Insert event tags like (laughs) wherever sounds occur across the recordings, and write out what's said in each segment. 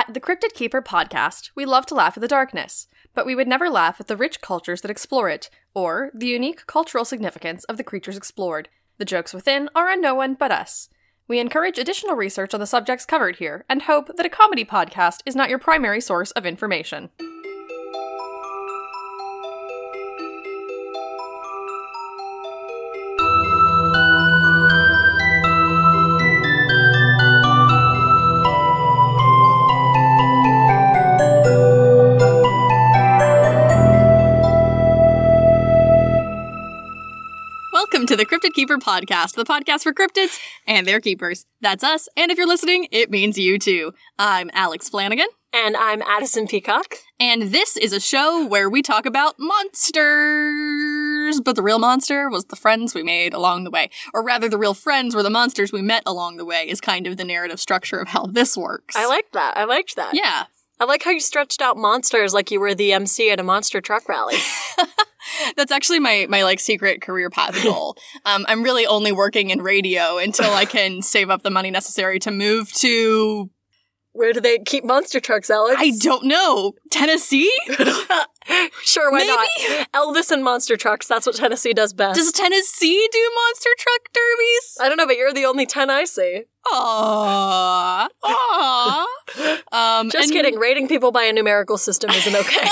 At the Cryptid Keeper podcast, we love to laugh at the darkness, but we would never laugh at the rich cultures that explore it, or the unique cultural significance of the creatures explored. The jokes within are on no one but us. We encourage additional research on the subjects covered here and hope that a comedy podcast is not your primary source of information. Cryptid Keeper podcast, the podcast for cryptids and their keepers. That's us, and if you're listening, it means you too. I'm Alex Flanagan, And I'm Addison Peacock. and this is a show where we talk about monsters. But the real monster was the friends we made along the way. Or rather, the real friends were the monsters we met along the way, is kind of the narrative structure of how this works. I like that. I liked that. Yeah. I like how you stretched out monsters like you were the MC at a monster truck rally. (laughs) (laughs) That's actually my my like secret career path (laughs) goal. um, I'm really only working in radio until I can (laughs) save up the money necessary to move to Where do they keep monster trucks, Alex? I don't know Tennessee. sure, why Maybe? not? Elvis and monster trucks. That's what Tennessee does best. Does Tennessee do monster truck derbies? I don't know, but you're the only 10 I see. Aww, aww. Um, Just and- kidding. Rating people by a numerical system isn't okay.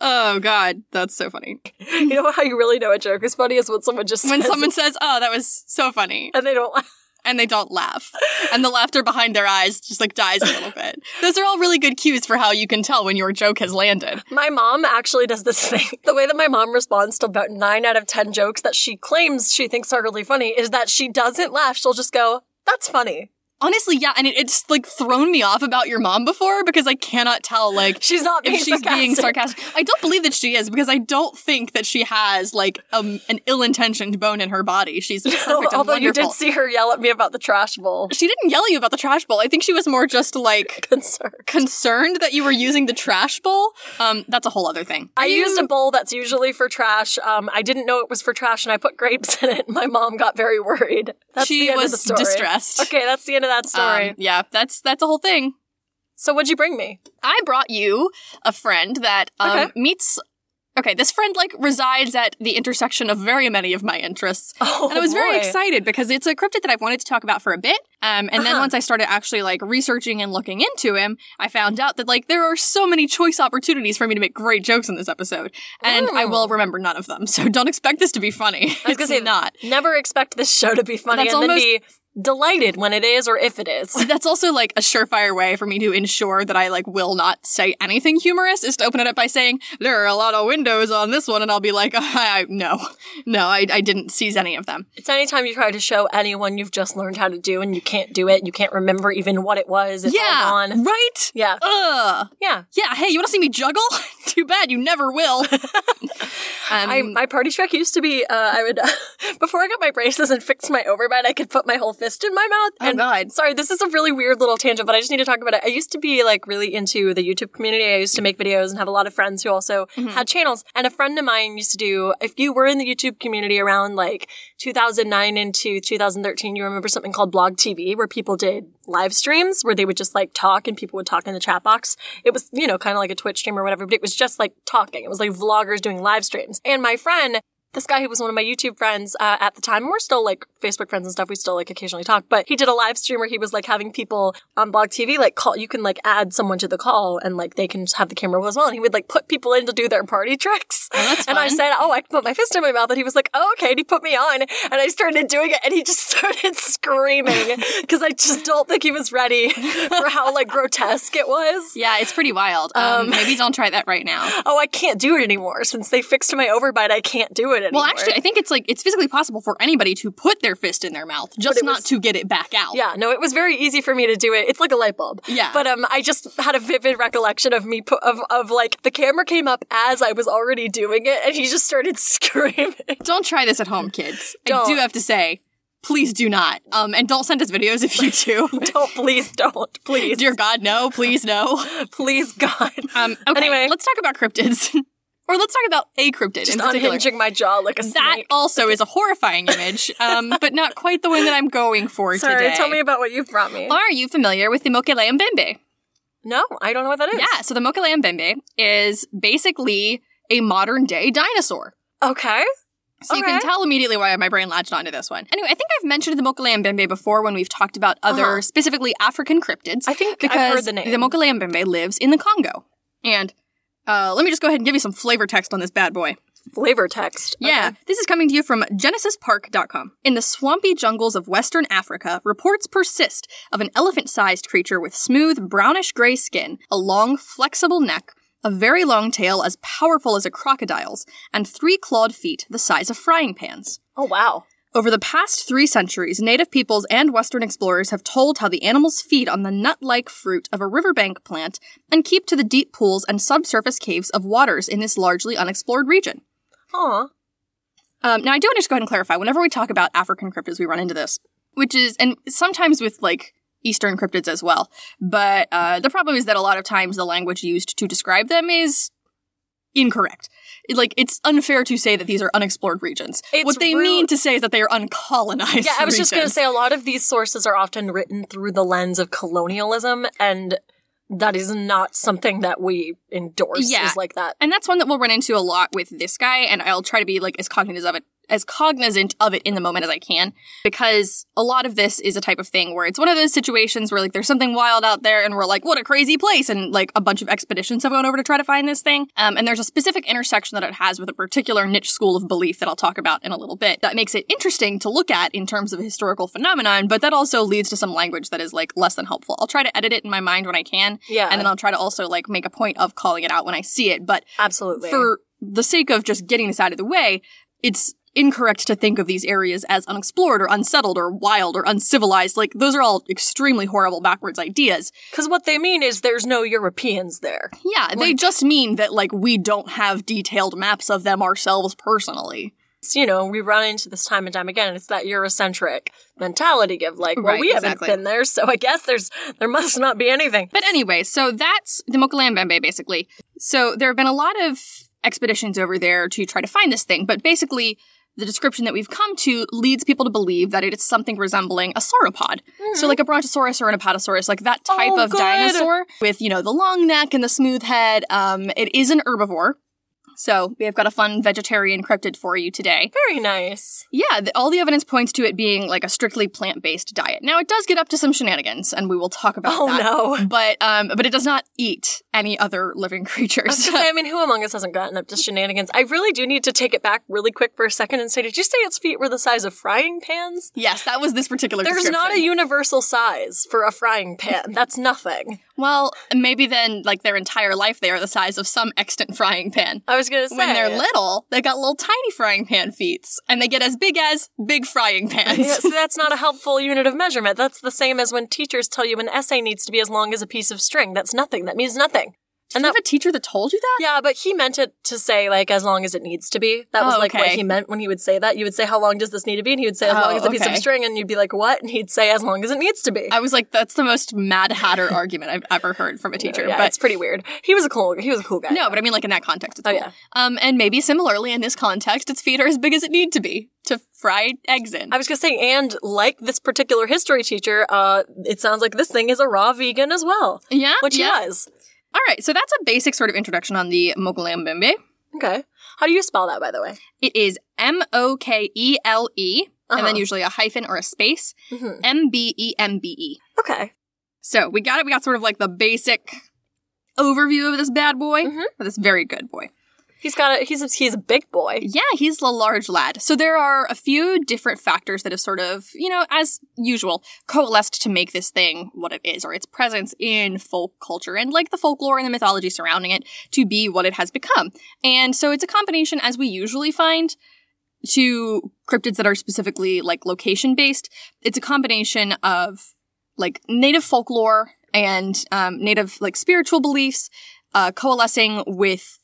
Oh god, that's so funny. (laughs) you know how you really know a joke is funny is when someone just When says someone it says, "Oh, that was so funny," and they don't laugh. and they don't laugh, and the laughter behind their eyes just like dies a little bit. (laughs) Those are all really good cues for how you can tell when your joke has landed. My mom actually does this thing. (laughs) The way that my mom responds to about nine out of 10 jokes that she claims she thinks are really funny is that she doesn't laugh. She'll just go, that's funny. Honestly, yeah, and it, it's like thrown me off about your mom before because I cannot tell like She's not being if she's being sarcastic. sarcastic. I don't believe that she is because I don't think that she has like um, an ill-intentioned bone in her body. She's (laughs) perfect and Although you did see her yell at me about the trash bowl. she didn't yell at you about the trash bowl. I think she was more just like (laughs) Concern. concerned that you were using the trash bowl. Um, that's a whole other thing. I You- used a bowl that's usually for trash. Um, I didn't know it was for trash, and I put grapes (laughs) in it. My mom got very worried. That's She the end was of the story. distressed. Okay, that's the end of that story. Um, yeah, that's that's a whole thing. so, what'd you bring me? I brought you a friend that um, Okay. meets. Okay, this friend like resides at the intersection of very many of my interests. (laughs) Oh, and I was very excited because it's a cryptid that I've wanted to talk about for a bit. Um, and then Uh-huh. once I started actually like researching and looking into him, I found out that like there are so many choice opportunities for me to make great jokes in this episode, and I Mm. will remember none of them. (laughs) So don't expect this to be funny. I was it's gonna say not. Never expect this show to be funny That's and almost- then be delighted when it is or if it is. (laughs) That's also like a surefire way for me to ensure that I like will not say anything humorous is to open it up by saying there are a lot of windows on this one, and I'll be like, (laughs) I, no, no, I, I didn't seize any of them. It's anytime you try to show anyone you've just learned how to do and you can't do it, you can't remember even what it was. It's yeah, gone. right. Yeah. Ugh. Yeah. Yeah. Hey, you want to see me juggle? (laughs) Too bad you never will. um, I, my party trick used to be uh, I would before I got my braces and fixed my overbite, I could put my whole fist in my mouth. Oh, and God. Sorry, this is a really weird little tangent, but I just need to talk about it. I used to be like really into the YouTube community. I used to make videos and have a lot of friends who also Mm-hmm. had channels. And a friend of mine used to do. If you were in the YouTube community around like 2009 into 2013, you remember something called Blog TV, where people did live streams where they would just like talk and people would talk in the chat box. It was you know kind of like a Twitch stream or whatever, but it was just like talking. It was like vloggers doing live streams. And my friend this guy who was one of my YouTube friends uh, at the time, we're still like Facebook friends and stuff. We still like occasionally talk, but he did a live stream where he was like having people on Blog TV like call. You can like add someone to the call and like they can have the camera as well. And he would like put people in to do their party (laughs) tricks. Oh, and I said, "Oh, I can put my fist in my mouth," and he was like, "Oh, okay." And he put me on, and I started doing it, and he just (laughs) started screaming because I just don't think he was ready (laughs) for how like grotesque it was. yeah, it's pretty wild. Um, maybe don't try that right now. (laughs) Oh, I can't do it anymore since they fixed my overbite. I can't do it anymore. Well, actually, I think it's like it's physically possible for anybody to put their fist in their mouth, just not was- to get it back out. Yeah, no, it was very easy for me to do it. It's like a light bulb. Yeah. But um, I just had a vivid recollection of me pu- of of like the camera came up as I was already doing it, and he just started (laughs) screaming. Don't try this at home, kids. I Don't. do have to say, please do not. Um, and don't send us videos if you do. (laughs) don't, please, don't, please, Dear God, no. Please, no. (laughs) please, God. Um, okay, Anyway. let's talk about cryptids. Or let's talk about a cryptid Just unhinging my jaw like a snake. That also is a horrifying image, um, but not quite the one that I'm going for Sorry, today. tell me about what you've brought me. Are you familiar with the Mokele Mbembe? No, I don't know what that is. Yeah, so the Mokele Mbembe is basically a modern day dinosaur. Okay. So you can tell immediately why my brain latched onto this one. Anyway, I think I've mentioned the Mokele Mbembe before when we've talked about other Uh-huh. specifically African cryptids. I think because I've heard the name. Mokele Mbembe lives in the Congo. And uh, let me just go ahead and give you some flavor text on this bad boy. Flavor text. Yeah, Okay. this is coming to you from GenesisPark.com. In the swampy jungles of Western Africa, reports persist of an elephant sized creature with smooth, brownish gray skin, a long, flexible neck, a very long tail as powerful as a crocodile's, and three clawed feet the size of frying pans. Oh wow. Over the past three centuries, native peoples and Western explorers have told how the animals feed on the nut like fruit of a riverbank plant and keep to the deep pools and subsurface caves of waters in this largely unexplored region. Aw. Um, now, I do want to just go ahead and clarify. Whenever we talk about African cryptids, we run into this, which is, and sometimes with like Eastern cryptids as well. But uh, the problem is that a lot of times the language used to describe them is incorrect. It- like, it's unfair to say that these are unexplored regions. It's what they rude- mean to say is that they are uncolonized. Yeah, I was just going to say a lot of these sources are often written through the lens of colonialism, and that is not something that we endorse. Yeah. Is like that. And that's one that we'll run into a lot with this guy, and I'll try to be like as cognizant of it as cognizant of it in the moment as I can, because a lot of this is a type of thing where it's one of those situations where like there's something wild out there, and we're like, what a crazy place, and like a bunch of expeditions have gone over to try to find this thing, um, and there's a specific intersection that it has with a particular niche school of belief that I'll talk about in a little bit that makes it interesting to look at in terms of a historical phenomenon, but that also leads to some language that is like less than helpful. I'll try to edit it in my mind when I can, Yeah. and then I'll try to also like make a point of calling it out when I see it, but Absolutely. for the sake of just getting this out of the way, it's incorrect to think of these areas as unexplored or unsettled or wild or uncivilized. Like, those are all extremely horrible backwards ideas. Because what they mean is there's no Europeans there. Yeah, they just mean that, like, we don't have detailed maps of them ourselves personally. You know, we run into this time and time again. It's that Eurocentric mentality of like, well, Right, we haven't exactly. been there, so I guess there's there must not be anything. But anyway, so that's the Mokele Mbembe, basically. So there have been a lot of expeditions over there to try to find this thing, but basically, the description that we've come to leads people to believe that it is something resembling a sauropod. So like a brontosaurus or an apatosaurus, like that type Oh, of good. dinosaur with, you know, the long neck and the smooth head. Um, it is an herbivore. So we have got a fun vegetarian cryptid for you today. Very nice. Yeah, the, all the evidence points to it being like a strictly plant-based diet. Now it does get up to some shenanigans, and we will talk about Oh that. no. But um, but it does not eat any other living creatures. gonna (laughs) say, I mean, who among us hasn't gotten up to shenanigans? I really do need to take it back really quick for a second and say, did you say its feet were the size of frying pans? yes, that was this particular. There's not a universal size for a frying pan. That's nothing. Well, maybe then, like their entire life, they are the size of some extant frying pan. I was gonna say When they're little, they got little tiny frying pan feet, and they get as big as big frying pans. Yeah, so that's not a (laughs) helpful unit of measurement. That's the same as when teachers tell you an essay needs to be as long as a piece of string. That's nothing. That means nothing. And And you have a teacher that told you that? yeah, but he meant it to say like as long as it needs to be. That was Oh, like what he meant when he would say that. You would say how long does this need to be, and he would say as Oh, long as a piece of string, and you'd be like what, and he'd say as long as it needs to be. I was like, that's the most Mad Hatter (laughs) argument I've ever heard from a teacher. yeah, but it's pretty weird. He was a cool. He was a cool guy. no, but I mean, like in that context, it's Oh, cool. yeah. Um, and maybe similarly in this context, its feet are as big as it need to be to fry eggs in. I was gonna say, and like this particular history teacher, uh, it sounds like this thing is a raw vegan as well, yeah, which yeah. he was. All right, so that's a basic sort of introduction on the Mokele Mbembe. Okay, how do you spell that, by the way? It is M O K E L E, and then Uh-huh. usually a hyphen or a space. Mhm. M B E M B E. Okay, So we got it. We got sort of like the basic overview of this bad boy, Mhm. or this very good boy. He's got a he's a, he's a big boy. Yeah, he's a large lad. So there are a few different factors that have sort of, you know, as usual, coalesced to make this thing what it is, or its presence in folk culture and like the folklore and the mythology surrounding it to be what it has become. And so it's a combination, as we usually find, to cryptids that are specifically like location based. It's a combination of like native folklore and um, native like spiritual beliefs uh, coalescing with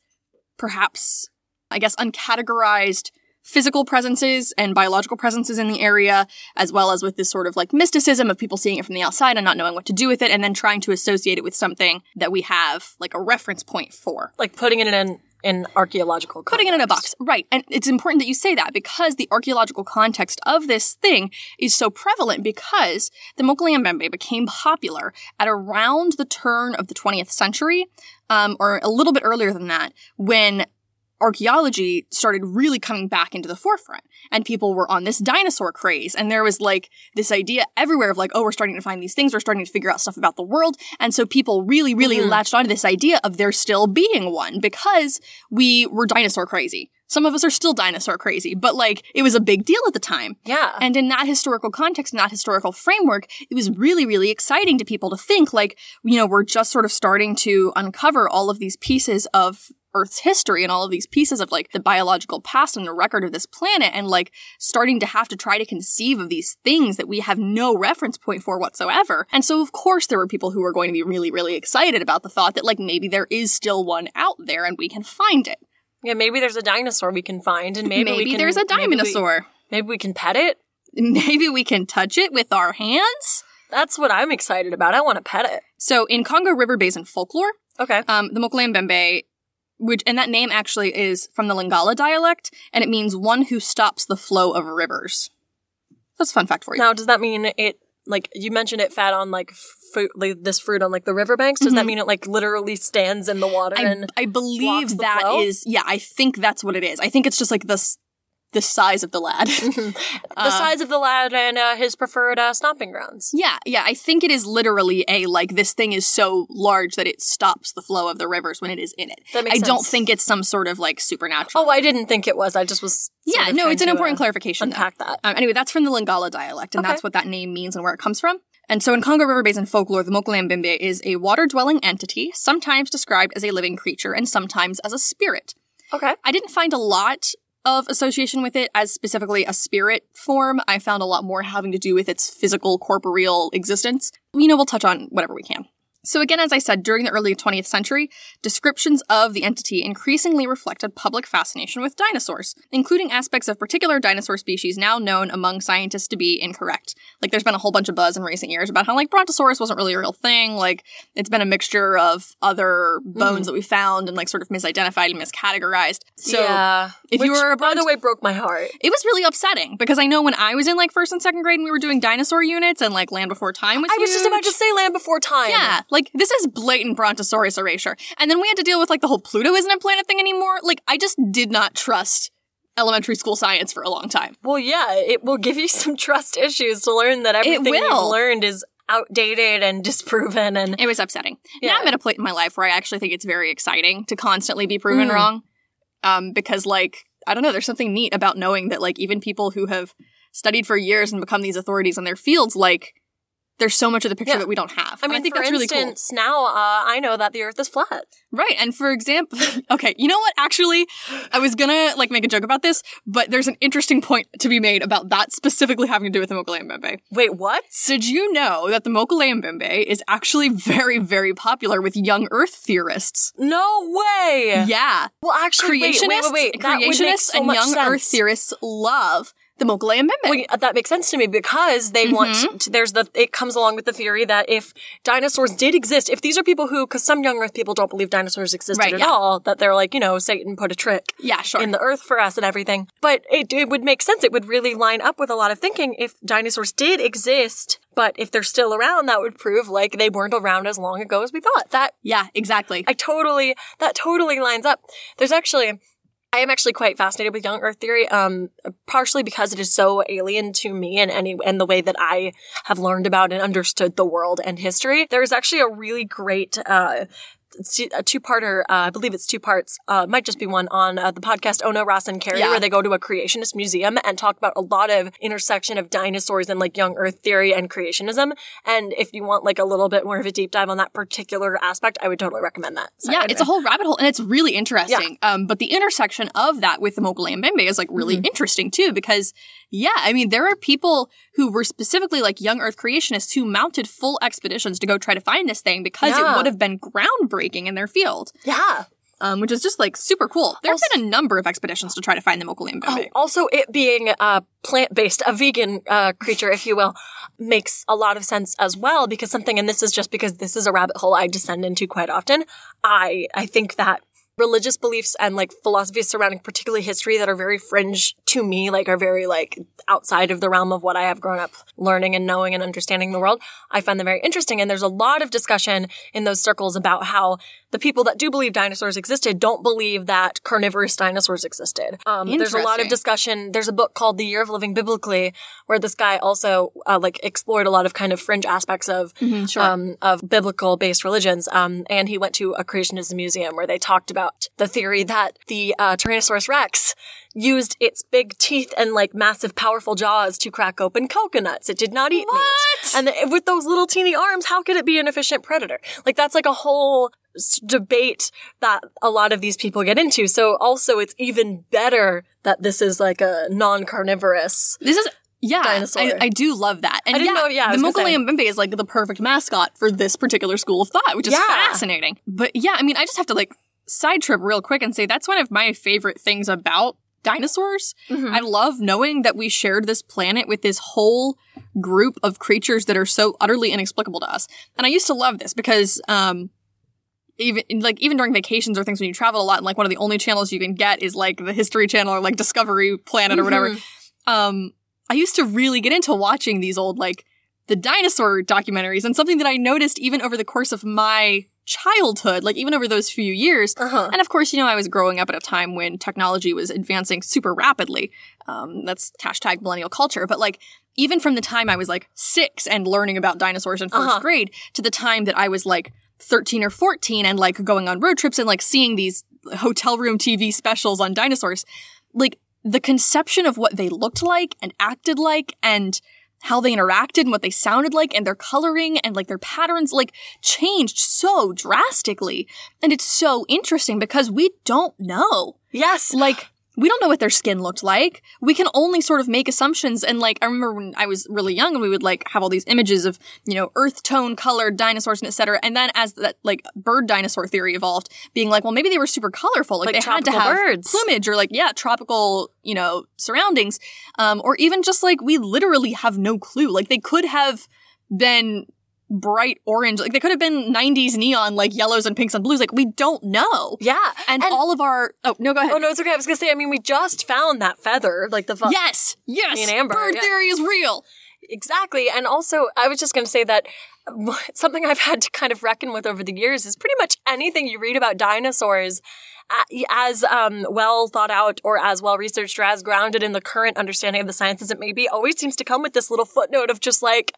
perhaps I guess, uncategorized physical presences and biological presences in the area, as well as with this sort of like mysticism of people seeing it from the outside and not knowing what to do with it, and then trying to associate it with something that we have like a reference point for. Like putting it in in archaeological putting it in a box. Right. And it's important that you say that because the archaeological context of this thing is so prevalent because the Mokele Mbembe became popular at around the turn of the 20th century, um, or a little bit earlier than that, when archaeology started really coming back into the forefront and people were on this dinosaur craze. And there was like this idea everywhere of like oh we're starting to find these things. We're starting to figure out stuff about the world. And so people really really Mhm. latched onto this idea of there still being one because we were dinosaur crazy some of us are still dinosaur crazy but like it was a big deal at the time Yeah. and in that historical context, in that historical framework, it was really, really exciting to people to think like, you know, we're just sort of starting to uncover all of these pieces of Earth's history and all of these pieces of like the biological past and the record of this planet and like starting to have to try to conceive of these things that we have no reference point for whatsoever. And so of course there were people who were going to be really, really excited about the thought that like maybe there is still one out there and we can find it. Yeah, maybe there's a dinosaur we can find and maybe, we can, there's a maybe we- dinosaur. Maybe we can pet it. Maybe we can touch it with our hands. That's what I'm excited about. I want to pet it. So in Congo River Basin folklore, Okay. um, the Mokele Mbembe, which and that name actually is from the Lingala dialect, and it means one who stops the flow of rivers. That's a fun fact for you. Now, does that mean it like you mentioned it fed on like fruit, like this fruit on like the riverbanks? Does that Mhm. mean it like literally stands in the water I, and I believe that flow? is yeah. I think that's what it is. I think it's just like the s- the size of the lad. (laughs) the Uh, size of the lad and uh, his preferred uh, stomping grounds? Yeah, yeah. I think it is literally a like this thing is so large that it stops the flow of the rivers when it is in it. That makes I don't think it's some sort of like supernatural. Oh, I didn't think it was. I just was. yeah, no, it's an important uh, clarification. though. Unpack that. Um, anyway, that's from the Lingala dialect, and Okay. that's what that name means and where it comes from. And so in Congo River Basin folklore, the Mokele Mbembe is a water-dwelling entity, sometimes described as a living creature and sometimes as a spirit. Okay. I didn't find a lot of association with it as specifically a spirit form. I found a lot more having to do with its physical, corporeal existence. You know, we'll touch on whatever we can. So again, as I said, during the early 20th century, descriptions of the entity increasingly reflected public fascination with dinosaurs, including aspects of particular dinosaur species now known among scientists to be incorrect. Like there's been a whole bunch of buzz in recent years about how like Brontosaurus wasn't really a real thing, like it's been a mixture of other mm. bones that we found and like sort of misidentified and miscategorized. So yeah. if you were a by the way, broke my heart. it was really upsetting because I know when I was in like first and second grade and we were doing dinosaur units and like Land Before Time was I was just about to say Land Before Time. Yeah, like this is blatant Brontosaurus erasure. And then we had to deal with like the whole Pluto isn't a planet thing anymore. Like I just did not trust elementary school science for a long time. Well, yeah, it will give you (laughs) some trust issues to learn that everything you've learned is outdated and disproven and It was upsetting. Yeah. Now I'm at a point in my life where I actually think it's very exciting to constantly be proven Mm. wrong. Um, because like, I don't know, there's something neat about knowing that like even people who have studied for years and become these authorities in their fields, like there's so much of the picture Yeah. that we don't have. I mean, I think for that's really cool. instance, now uh, I know that the Earth is flat. Right. And for example, (laughs) okay, you know what? Actually, I was gonna like make a joke about this, but there's an interesting point to be made about that specifically having to do with the Mokele Mbembe. Wait, what? Did you know that the Mokele Mbembe is actually very, very popular with young Earth theorists? No way. Yeah. Well, actually, wait, Creationists, wait, wait, wait. That would make creationists so and much young sense. Earth theorists love the Mokele Mbembe. Well, that makes sense to me because they Mm-hmm. want to, there's the it comes along with the theory that if dinosaurs did exist, if these are people who because some young Earth people don't believe dinosaurs existed Right, at yeah. all, that they're like you know Satan put a trick yeah, sure. in the Earth for us and everything. But it it would make sense. It would really line up with a lot of thinking if dinosaurs did exist. But if they're still around, that would prove like they weren't around as long ago as we thought. That yeah, exactly. I totally that totally lines up. There's actually I am actually quite fascinated with young Earth theory, um, partially because it is so alien to me and any and the way that I have learned about and understood the world and history. There is actually a really great uh, a two-parter. Uh, I believe it's two parts. Uh, might just be one on uh, the podcast Ono Ross and Carrie, Yeah. where they go to a creationist museum and talk about a lot of intersection of dinosaurs and like young Earth theory and creationism. And if you want like a little bit more of a deep dive on that particular aspect, I would totally recommend that. So yeah, anyway. it's a whole rabbit hole, and it's really interesting. Um, but the intersection of that with the Mokele Mbembe is like really Mm-hmm. interesting too, because yeah, I mean, there are people who were specifically like young Earth creationists who mounted full expeditions to go try to find this thing because Yeah. it would have been groundbreaking in their field, Yeah. um, which is just like super cool. There have been a number of expeditions to try to find the Mokele Mbembe. Oh, also, it being a plant based, a vegan uh, creature, if you will, makes a lot of sense as well because something, and this is just because this is a rabbit hole I descend into quite often. I I think that religious beliefs and like philosophies surrounding particularly history that are very fringe to me, like are very like outside of the realm of what I have grown up learning and knowing and understanding the world. I find them very interesting. And there's a lot of discussion in those circles about how the people that do believe dinosaurs existed don't believe that carnivorous dinosaurs existed. Um, there's a lot of discussion. There's a book called The Year of Living Biblically where this guy also uh, like explored a lot of kind of fringe aspects of sure. um, of biblical based religions. Um, and he went to a creationism museum where they talked about the theory that the uh, Tyrannosaurus Rex used its big teeth and like massive powerful jaws to crack open coconuts. It did not eat meat. And th- with those little teeny arms, how could it be an efficient predator? Like that's like a whole s- debate that a lot of these people get into. So also it's even better that this is like a non-carnivorous. This is yeah, Dinosaur. I, I do love that. And yeah, know- yeah, the was gonna say. Mokele Mbembe is like the perfect mascot for this particular school of thought, which is Yeah. fascinating. But yeah, I mean, I just have to like side trip real quick and say that's one of my favorite things about dinosaurs. Mm-hmm. I love knowing that we shared this planet with this whole group of creatures that are so utterly inexplicable to us. And I used to love this because um even like even during vacations or things when you travel a lot and like one of the only channels you can get is like the history channel or like discovery planet or whatever um i used to really get into watching these old like the dinosaur documentaries and something that i noticed even over the course of my childhood like even over those few years Uh-huh. and of course, you know, I was growing up at a time when technology was advancing super rapidly. Um, that's hashtag millennial culture. But like, even from the time I was like six and learning about dinosaurs in 1st Uh-huh. grade to the time that I was like 13 or 14 and like going on road trips and like seeing these hotel room TV specials on dinosaurs, like the conception of what they looked like and acted like and how they interacted and what they sounded like and their coloring and like their patterns like changed so drastically. And it's so interesting because we don't know. Yes. Like, we don't know what their skin looked like. We can only sort of make assumptions. And like, I remember when I was really young and we would like have all these images of, you know, earth tone colored dinosaurs and et cetera. And then as that like bird dinosaur theory evolved, being like, well, maybe they were super colorful. Like, Like they had to have birds. plumage or like, yeah, tropical, you know, surroundings. Um, or even just like, we literally have no clue. Like they could have been bright orange. Like they could have been 90s neon, like yellows and pinks and blues. Like we don't know. yeah. And, all of our, oh, no, go ahead. Oh no, it's okay. I was gonna say. I mean, we just found that feather, like the fu- Yes, yes. And Amber, Bird yeah. theory is real. exactly. And also, I was just gonna say that (laughs) something I've had to kind of reckon with over the years is pretty much anything you read about dinosaurs. As um, well thought out or as well researched or as grounded in the current understanding of the science as it may be, always seems to come with this little footnote of just like,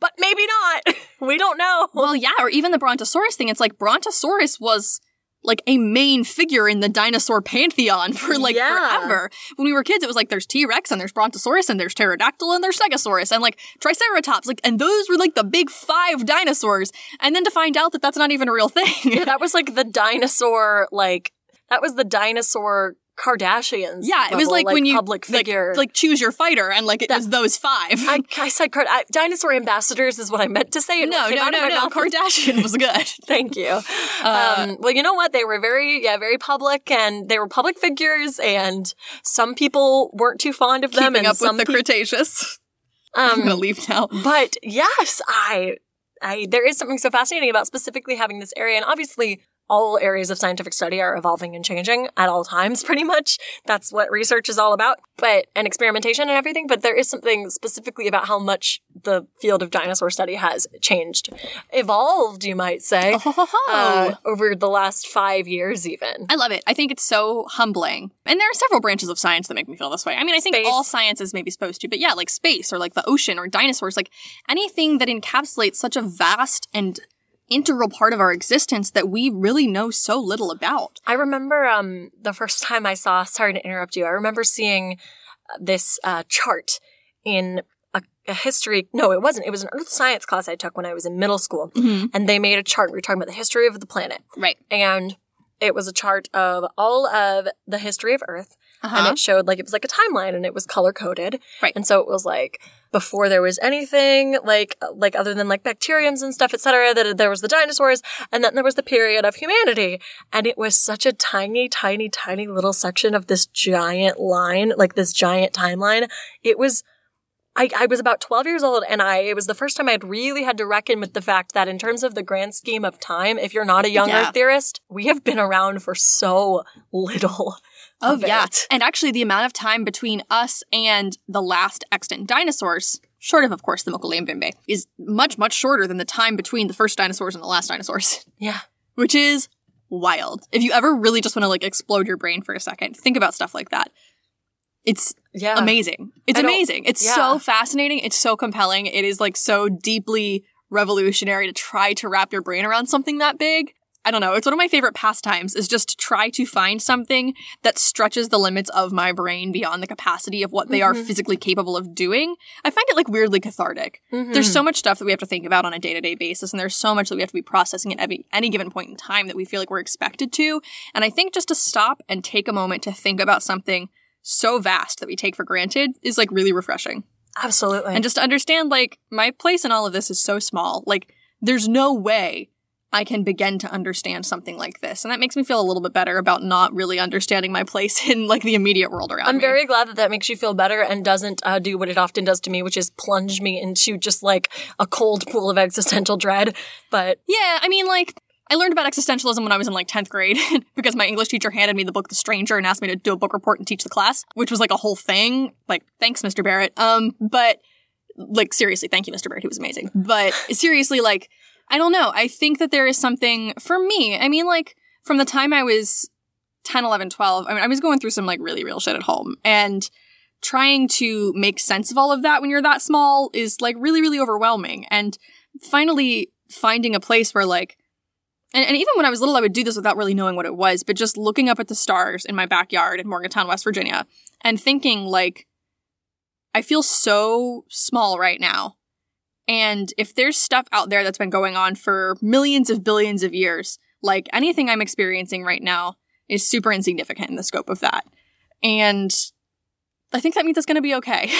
but maybe not. (laughs) we don't know. Well, yeah, or even the Brontosaurus thing. It's like Brontosaurus was like a main figure in the dinosaur pantheon (laughs) for like Yeah. forever. When we were kids, it was like there's T Rex and there's Brontosaurus and there's Pterodactyl and there's Stegosaurus and like Triceratops. Like, and those were like the big five dinosaurs. And then to find out that that's not even a real thing. Yeah, that was like the dinosaur, like that was the dinosaur Kardashians. yeah, it was level, like, when you public like- figure. like, choose your fighter and like it was those five. I, (laughs) I said card, I, dinosaur ambassadors is what I meant to say. no, no, no, no. Kardashian was (laughs) good. Thank you. Uh, um, well, you know what? They were very, yeah, very public, and they were public figures, and some people weren't too fond of them, and up some with the peop- Cretaceous. (laughs) I'm gonna um, leave now. but yes, I, I, there is something so fascinating about specifically having this area, and obviously. All areas of scientific study are evolving and changing at all times, (laughs) pretty much. That's what research is all about, but, and experimentation and everything. But there is something specifically about how much the field of dinosaur study has changed, evolved, you might say, uh, over the last five years, even. I love it. I think it's so humbling. And there are several branches of science that make me feel this way. I mean, I think Space. all science is maybe supposed to, but yeah, like space or like the ocean or dinosaurs, like anything that encapsulates such a vast and integral part of our existence that we really know so little about. I remember um, the first time I saw, sorry to interrupt you, I remember seeing uh, this uh, chart in a, a history, no, it wasn't. It was an earth science class I took when I was in middle school. And they made a chart. We were talking about the history of the planet. Right. And it was a chart of all of the history of Earth. And Uh-huh. it showed like, it was like a timeline and it was color coded. Right. And so it was like, before there was anything like, like other than like bacteriums and stuff, et cetera, that there was the dinosaurs and then there was the period of humanity. And it was such a tiny, tiny, tiny little section of this giant line, like this giant timeline. It was, I, I was about 12 years old and I, it was the first time I'd really had to reckon with the fact that in terms of the grand scheme of time, if you're not a young Yeah. earth theorist, we have been around for so little. Oh, of yeah. it. And actually, the amount of time between us and the last extant dinosaurs, short of, of course, the Mokele Mbembe, is much, much shorter than the time between the first dinosaurs and the last dinosaurs, (laughs) Yeah. which is wild. If you ever really just want to like explode your brain for a second, think about stuff like that. It's Yeah. amazing. It's amazing. It's yeah. so fascinating. It's so compelling. It is like so deeply revolutionary to try to wrap your brain around something that big. I don't know. It's one of my favorite pastimes is just to try to find something that stretches the limits of my brain beyond the capacity of what they are Mhm. physically capable of doing. I find it like weirdly cathartic. Mhm. There's so much stuff that we have to think about on a day to day basis, and there's so much that we have to be processing at every, any given point in time that we feel like we're expected to. And I think just to stop and take a moment to think about something so vast that we take for granted is like really refreshing. Absolutely. And just to understand, like, my place in all of this is so small. Like, there's no way I can begin to understand something like this. And that makes me feel a little bit better about not really understanding my place (laughs) in like the immediate world around I'm me. very glad that that makes you feel better and doesn't uh, do what it often does to me, which is plunge me into just like a cold pool of existential dread. But Yeah, I mean, like, I learned about existentialism when I was in like 10th grade (laughs) because my English teacher handed me the book The Stranger and asked me to do a book report and teach the class, which was like a whole thing. Like, thanks, Mr. Barrett. Um, but like, seriously, thank you, Mr. Barrett. He was amazing. But (laughs) seriously, like, I don't know. I think that there is something for me. I mean, like, from the time I was 10, 11, 12, I mean, I was going through some like really real shit at home and trying to make sense of all of that when you're that small is like really, really overwhelming. And finally finding a place where like, and, and even when I was little, I would do this without really knowing what it was, but just looking up at the stars in my backyard in Morgantown, West Virginia, and thinking like, I feel so small right now. And if there's stuff out there that's been going on for millions of billions of years, like anything I'm experiencing right now is super insignificant in the scope of that. And I think that means it's going to be okay.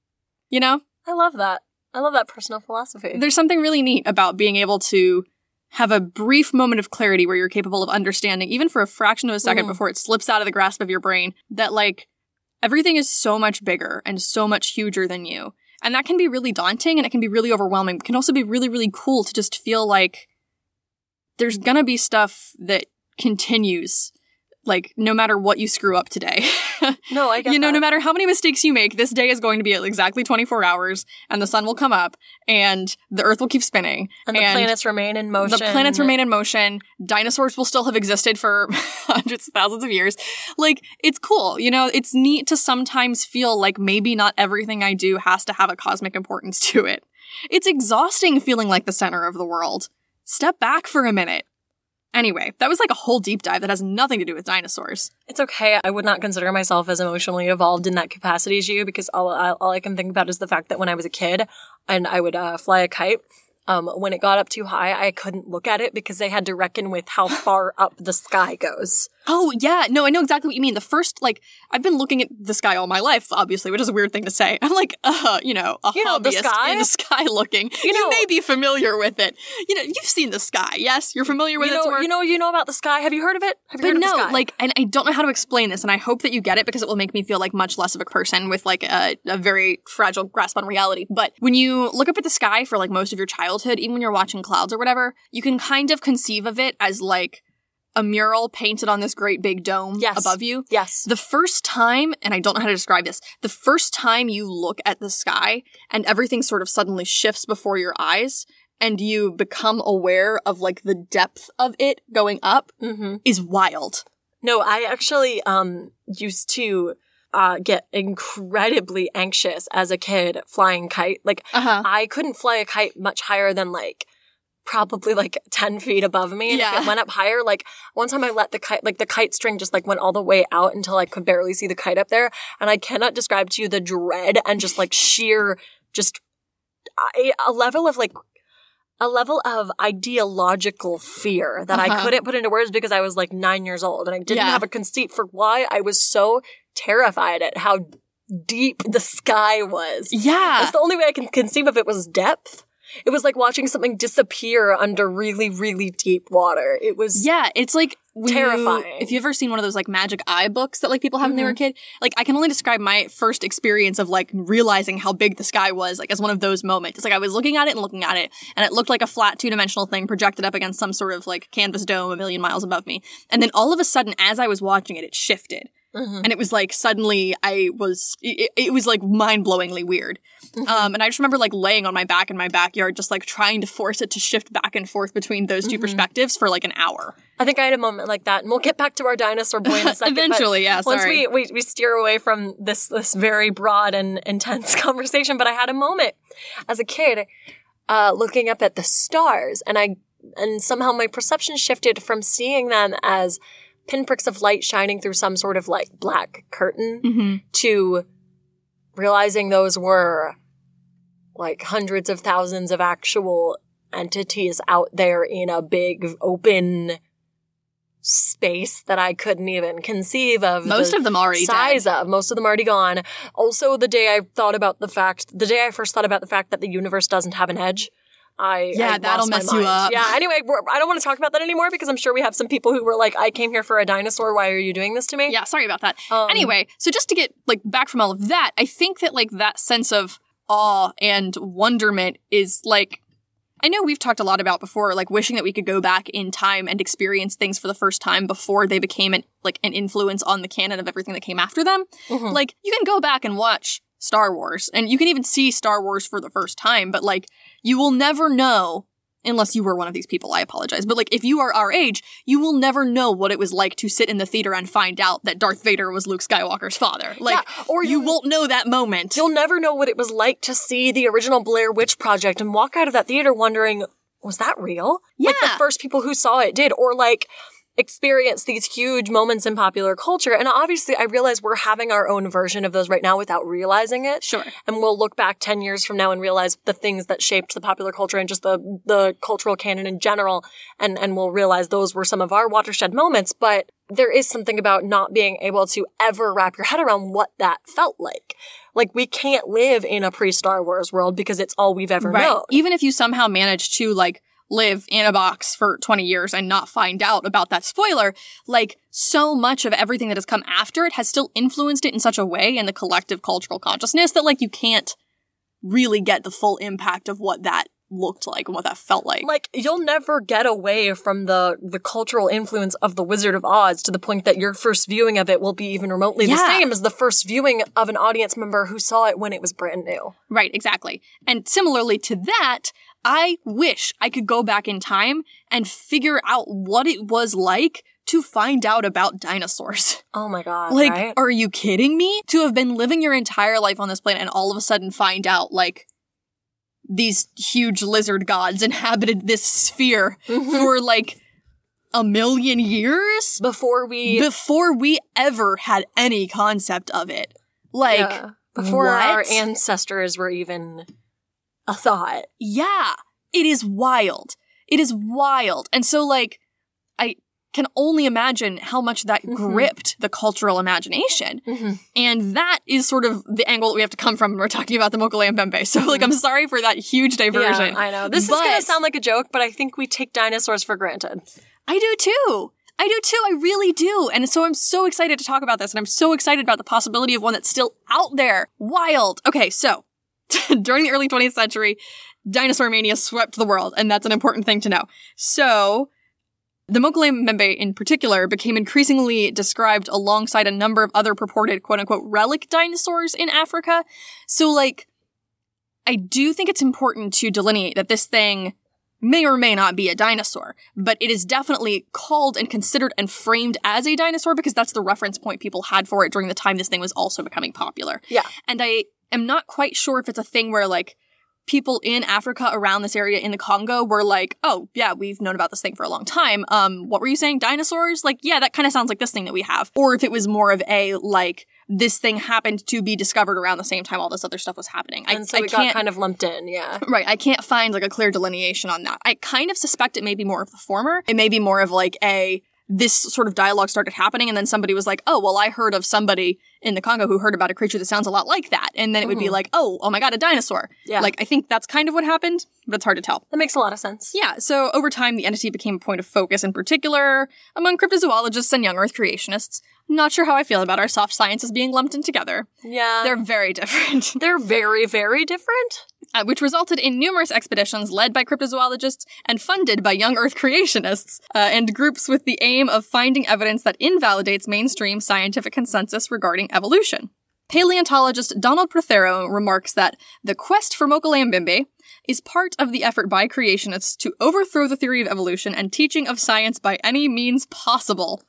(laughs) you know? I love that. I love that personal philosophy. There's something really neat about being able to have a brief moment of clarity where you're capable of understanding, even for a fraction of a second Mhm. before it slips out of the grasp of your brain, that like everything is so much bigger and so much huger than you. And that can be really daunting and it can be really overwhelming. It can also be really, really cool to just feel like there's gonna be stuff that continues, like no matter what you screw up today. no, I get (laughs) you know, that. no matter how many mistakes you make, this day is going to be exactly 24 hours, and the sun will come up, and the earth will keep spinning, and the planets remain in motion. the planets remain in motion. Dinosaurs will still have existed for (laughs) hundreds of thousands of years. Like, it's cool. You know, it's neat to sometimes feel like maybe not everything I do has to have a cosmic importance to it. It's exhausting feeling like the center of the world. Step back for a minute. Anyway, that was like a whole deep dive that has nothing to do with dinosaurs. It's okay. I would not consider myself as emotionally evolved in that capacity as you because all, I- all I can think about is the fact that when I was a kid and I would uh, fly a kite, um, when it got up too high, I couldn't look at it because they had to reckon with how (gasps) far up the sky goes. Oh, yeah. No, I know exactly what you mean. The first, like, I've been looking at the sky all my life, obviously, which is a weird thing to say. (laughs) I'm like, uh, you know, a You know, the hobbyist sky? in the sky (laughs) looking. You, You know- may be familiar with it. You know, you've seen the sky. Yes, you're familiar with You know, you know, you know about the sky. Have you heard of it? Have you but heard no, of the sky? like, and I don't know how to explain this, and I hope that you get it because it will make me feel like much less of a person with like a, a very fragile grasp on reality. But when you look up at the sky for like most of your childhood, even when you're watching clouds or whatever, you can kind of conceive of it as like a mural painted on this great big dome Yes. above you. yes, The first time, and I don't know how to describe this, the first time you look at the sky and everything sort of suddenly shifts before your eyes and you become aware of like the depth of it going up hmm is wild. No, I actually um used to uh get incredibly anxious as a kid flying kite. Like Uh-huh. I couldn't fly a kite much higher than like probably like (laughs) 10 feet above me. And Yeah. if it went up higher, like one time I let the kite, like the kite string just like went all the way out until I could barely see the kite up there. And I cannot describe to you the dread and just like sheer, just a, a level of like, a level of ideological fear that I Uh-huh. couldn't put into words because I was like nine years old and I didn't Yeah. have a conceit for why I was so terrified at how deep the sky was. Yeah. That's the only way I can conceive of it was depth. It was like watching something disappear under really, really deep water. It was Yeah, it's like when you- Terrifying. if you've ever seen one of those like magic eye books that like people have when they were a mm-hmm. kid, like I can only describe my first experience of like realizing how big the sky was like as one of those moments. It's like I was looking at it and looking at it, and it looked like a flat two dimensional thing projected up against some sort of like canvas dome a million miles above me. And then all of a sudden, as I was watching it, it shifted. Mhm. And it was like suddenly I was, it, it was like mind blowingly weird. Um, and I just remember like laying on my back in my backyard, just like trying to force it to shift back and forth between those 2 perspectives for like an hour. I think I had a moment like that, and we'll get back to our dinosaur boy in a (laughs) second. Eventually, yeah, Once we, we we steer away from this this very broad and intense (laughs) conversation, but I had a moment as a kid, uh, looking up at the stars, and I and somehow my perception shifted from seeing them as pinpricks of light shining through some sort of like black curtain Mm-hmm. to realizing those were like hundreds of thousands of actual entities out there in a big open space that I couldn't even conceive of. Most the of them already size dead. of. Most of them already gone. Also, the day I thought about the fact, the day I first thought about the fact that the universe doesn't have an edge. I Yeah, I that'll mess you up. Yeah. Anyway, we're, I don't want to talk about that anymore because I'm sure we have some people who were like, "I came here for a dinosaur. Why are you doing this to me?" Yeah, sorry about that. Um, anyway, so just to get like back from all of that, I think that like that sense of awe and wonderment is like I know we've talked a lot about before, like wishing that we could go back in time and experience things for the first time before they became an like an influence on the canon of everything that came after them. Mhm. Like you can go back and watch Star Wars, and you can even see Star Wars for the first time, but like you will never know unless you were one of these people. I apologize, but like if you are our age, you will never know what it was like to sit in the theater and find out that Darth Vader was Luke Skywalker's father. Like Yeah, or you you- won't know that moment. You'll never know what it was like to see the original Blair Witch Project and walk out of that theater wondering, was that real? Yeah. Like the first people who saw it did, or like experience these huge moments in popular culture. And obviously, I realize we're having our own version of those right now without realizing it. Sure. And we'll look back 10 years from now and realize the things that shaped the popular culture and just the, the cultural canon in general. And, and we'll realize those were some of our watershed moments. But there is something about not being able to ever wrap your head around what that felt like. Like we can't live in a pre-Star Wars world because it's all we've ever Right. known. Even if you somehow manage to like live in a box for 20 years and not find out about that spoiler, like so much of everything that has come after it has still influenced it in such a way in the collective cultural consciousness that like you can't really get the full impact of what that looked like and what that felt like. Like you'll never get away from the the cultural influence of the Wizard of Oz to the point that your first viewing of it will be even remotely the same as the first viewing of an audience member who saw it when it was brand new. Right, exactly. And similarly to that, I wish I could go back in time and figure out what it was like to find out about dinosaurs. (laughs) Oh my god! Like, right? are you kidding me? To have been living your entire life on this planet and all of a sudden find out, like, these huge lizard gods inhabited this sphere (laughs) for, like, a million years before we before we ever had any concept of it. Like, Yeah. before our ancestors were even a thought. Yeah, it is wild. It is wild. And so, like, I can only imagine how much that Mhm. gripped the cultural imagination. And that is sort of the angle that we have to come from when we're talking about the Mokele Mbembe. So, like, I'm sorry for that huge diversion. Yeah, I know. This is going to sound like a joke, but I think we take dinosaurs for granted. I do too. I do too. I really do. And so I'm so excited to talk about this. And I'm so excited about the possibility of one that's still out there. Wild. Okay, so (laughs) during the early 20th century, dinosaur mania swept the world. And that's an important thing to know. So the Mbembe in particular became increasingly described alongside a number of other purported quote unquote relic dinosaurs in Africa. So like, I do think it's important to delineate that this thing may or may not be a dinosaur, but it is definitely called and considered and framed as a dinosaur because that's the reference point people had for it during the time this thing was also becoming popular. Yeah. And I am not quite sure if it's a thing where like people in Africa around this area in the Congo were like, "Oh, yeah, we've known about this thing for a long time." Um what were you saying? Dinosaurs? Like, yeah, that kind of sounds like this thing that we have. Or if it was more of a like this thing happened to be discovered around the same time all this other stuff was happening. I, And so I we can't got kind of lumped in, yeah. Right, I can't find like a clear delineation on that. I kind of suspect it may be more of the former. It may be more of like a this sort of dialogue started happening and then somebody was like, "Oh, well I heard of somebody in the Congo who heard about a creature that sounds a lot like that. And then it would be Mhm. like, oh, oh my god, a dinosaur. Yeah. Like, I think that's kind of what happened, but it's hard to tell. That makes a lot of sense. Yeah, so over time, the entity became a point of focus in particular among cryptozoologists and young earth creationists. Not sure how I feel about our soft sciences being lumped in together. Yeah. They're very different. (laughs) They're very, very different. uh, which resulted in numerous expeditions led by cryptozoologists and funded by young Earth creationists uh, and groups with the aim of finding evidence that invalidates mainstream scientific consensus regarding evolution. Paleontologist Donald Prothero remarks that the quest for Mokele Mbembe is part of the effort by creationists to overthrow the theory of evolution and teaching of science by any means possible,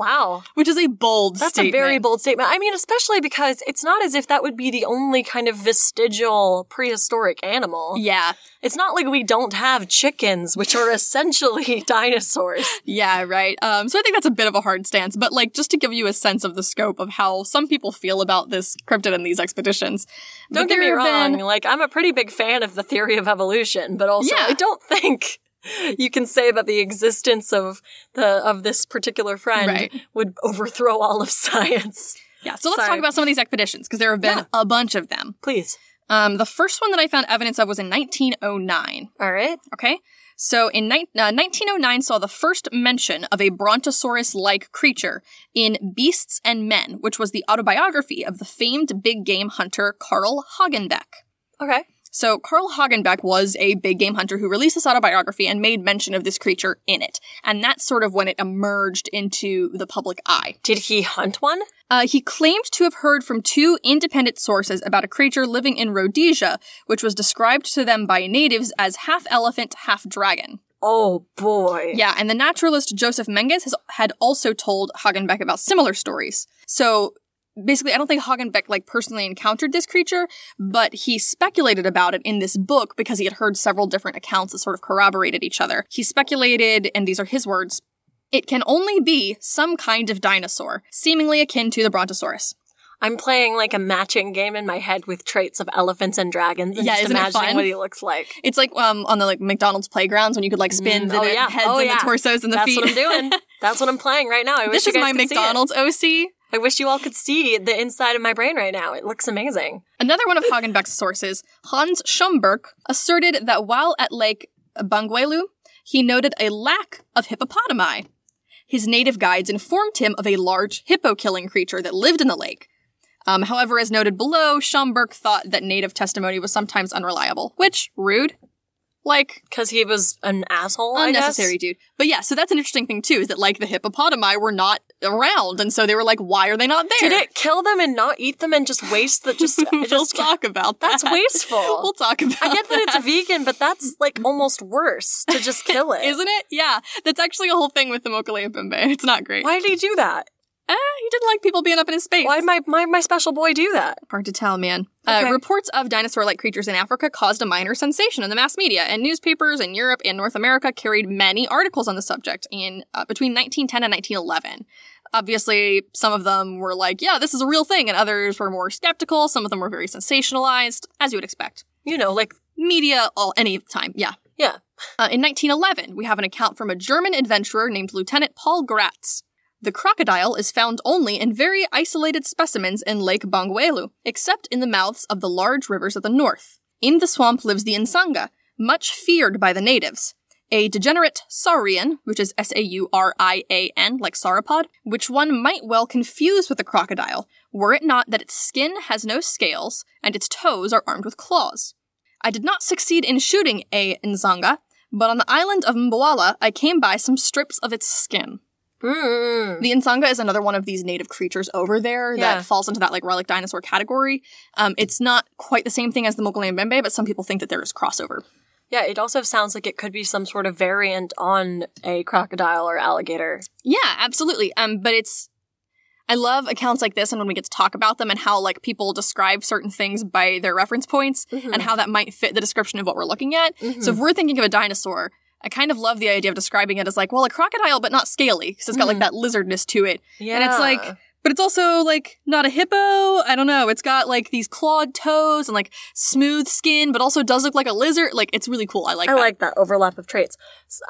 Wow. which is a bold That's statement. a very bold statement. I mean, especially because it's not as if that would be the only kind of vestigial prehistoric animal. Yeah, It's not like we don't have chickens, which are (laughs) essentially (laughs) dinosaurs. Yeah, right. Um, so I think that's a bit of a hard stance, but like just to give you a sense of the scope of how some people feel about this cryptid and these expeditions. Don't get me wrong. been- Like, I'm a pretty big fan of the theory of evolution, but also Yeah. I don't (laughs) think you can say that the existence of the of this particular friend Right. would overthrow all of science. yeah, so let's Sorry. talk about some of these expeditions because there have been Yeah. a bunch of them. Please. Um, the first one that I found evidence of was in 1909. All right. Okay. So in ni- uh, 1909 saw the first mention of a brontosaurus-like creature in Beasts and Men, which was the autobiography of the famed big game hunter Carl Hagenbeck. Okay. So Carl Hagenbeck was a big game hunter who released this autobiography and made mention of this creature in it. And that's sort of when it emerged into the public eye. Did he hunt one? Uh, he claimed to have heard from two independent sources about a creature living in Rhodesia, which was described to them by natives as half elephant, half dragon. Oh boy. Yeah, and the naturalist Joseph Menges has, had also told Hagenbeck about similar stories. So basically, I don't think Hagenbeck like personally encountered this creature, but he speculated about it in this book because he had heard several different accounts that sort of corroborated each other. He speculated, and these are his words. It can only be some kind of dinosaur, seemingly akin to the Brontosaurus. I'm playing like a matching game in my head with traits of elephants and dragons and Yeah, just imagining what he looks like. It's like um on the like McDonald's playgrounds when you could like spin Mm, the oh, yeah. heads Oh, and yeah. the torsos and the That's feet. That's what I'm doing. (laughs) That's what I'm playing right now. I wish this is my. McDonald's OC. I wish you all could see the inside of my brain right now. It looks amazing. Another one of Hagenbeck's sources, Hans Schomburgk, asserted that while at Lake Bangweulu, he noted a lack of hippopotami. His native guides informed him of a large hippo-killing creature that lived in the lake. Um, however, as noted below, Schomburgk thought that native testimony was sometimes unreliable, which rude. Like Because he was an asshole, unnecessary, dude. But yeah, so that's an interesting thing too, is that like the hippopotami were not around, and so they were like, why are they not there? Did it kill them and not eat them and just waste the just? (laughs) we'll just talk about that. That's wasteful. (laughs) We'll talk about. I get that it's vegan, but that's like almost worse to just kill (laughs) it. Isn't it? Yeah. That's actually a whole thing with the Mokele Mbembe. It's not great. Why did he do that? Eh, he didn't like people being up in his space. Why did my, my my special boy do that? Hard to tell, man. Uh, reports of dinosaur-like creatures in Africa caused a minor sensation in the mass media, and newspapers in Europe and North America carried many articles on the subject in uh, between 1910 and 1911. Obviously, some of them were like, "Yeah, this is a real thing," and others were more skeptical. Some of them were very sensationalized, as you would expect. You know, like Media, all any time, yeah. yeah. Uh, in 1911, we have an account from a German adventurer named Lieutenant Paul Gratz. The crocodile is found only in very isolated specimens in Lake Bangweulu, except in the mouths of the large rivers of the north. In the swamp lives the insanga, much feared by the natives. A degenerate saurian, which is S-A-U-R-I-A-N, like sauropod, which one might well confuse with a crocodile, were it not that its skin has no scales and its toes are armed with claws. I did not succeed in shooting a nzanga, but on the island of Mbawala, I came by some strips of its skin. Mm. The Insanga is another one of these native creatures over there Yeah. that falls into that like relic dinosaur category. Um, it's not quite the same thing as the Mokele Mbembe, but some people think that there is crossover. Yeah, it also sounds like it could be some sort of variant on a crocodile or alligator. Yeah, absolutely. Um, but it's I love accounts like this and when we get to talk about them and how like people describe certain things by their reference points and how that might fit the description of what we're looking at. So if we're thinking of a dinosaur, I kind of love the idea of describing it as like, well, a crocodile, but not scaly, because it's got like mm. that lizardness to it. Yeah. And it's like, but it's also like not a hippo. I don't know. It's got like these clawed toes and like smooth skin, but also does look like a lizard. Like it's really cool. I like I that. like that overlap of traits.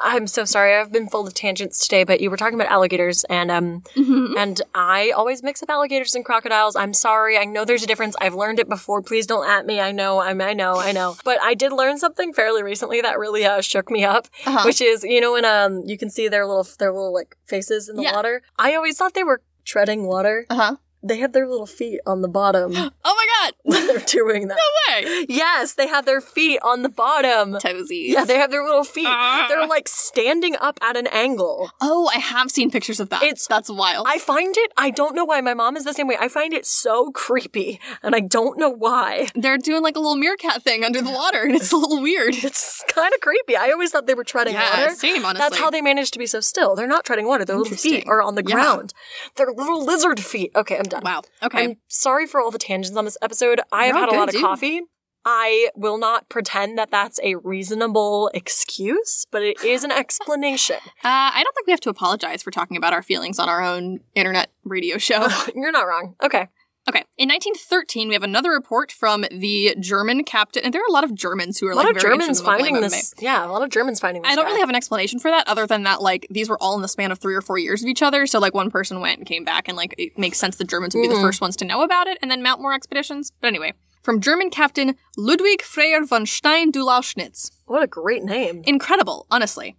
I'm so sorry. I've been full of tangents today, but you were talking about alligators and um Mhm. and I always mix up alligators and crocodiles. I'm sorry. I know there's a difference. I've learned it before. Please don't at me. I know. I'm I know. I know. But I did learn something fairly recently that really uh, shook me up, Uh-huh. which is, you know when um you can see their little their little like faces in the Yeah. water? I always thought they were treading water. Uh-huh. They have their little feet on the bottom (gasps) Oh my god. (laughs) when they're doing that. (laughs) No way. Yes, they have their feet on the bottom. Toesies. Yeah, they have their little feet. Ah. They're like standing up at an angle. Oh, I have seen pictures of that. It's- that's wild. I find it, I don't know why my mom is the same way. I find it so creepy and I don't know why. They're doing like a little meerkat thing under the water, and it's a little weird. (laughs) It's kind of creepy. I always thought they were treading yeah, water. same. Honestly, That's how they manage to be so still. They're not treading water. Their little feet are on the Yeah. ground. They're little lizard feet. Okay, I'm done. Wow. Okay. I'm sorry for all the tangents on this episode. I have You're had a lot of dude. coffee. I will not pretend that that's a reasonable excuse, but it is an explanation. (laughs) Uh, I don't think we have to apologize for talking about our feelings on our own internet radio show. (laughs) You're not wrong. Okay. Okay. In 1913, we have another report from the German captain, and there are a lot of Germans who are A lot like of very Germans finding this. Yeah, a lot of Germans finding this. I don't guy. really have an explanation for that other than that like these were all in the span of three or four years of each other. So like one person went and came back and like it makes sense the Germans would be the Mhm. first ones to know about it and then mount more expeditions. But anyway, from German captain Ludwig Freiherr von Stein du Lauschnitz. What a great name. Incredible, honestly.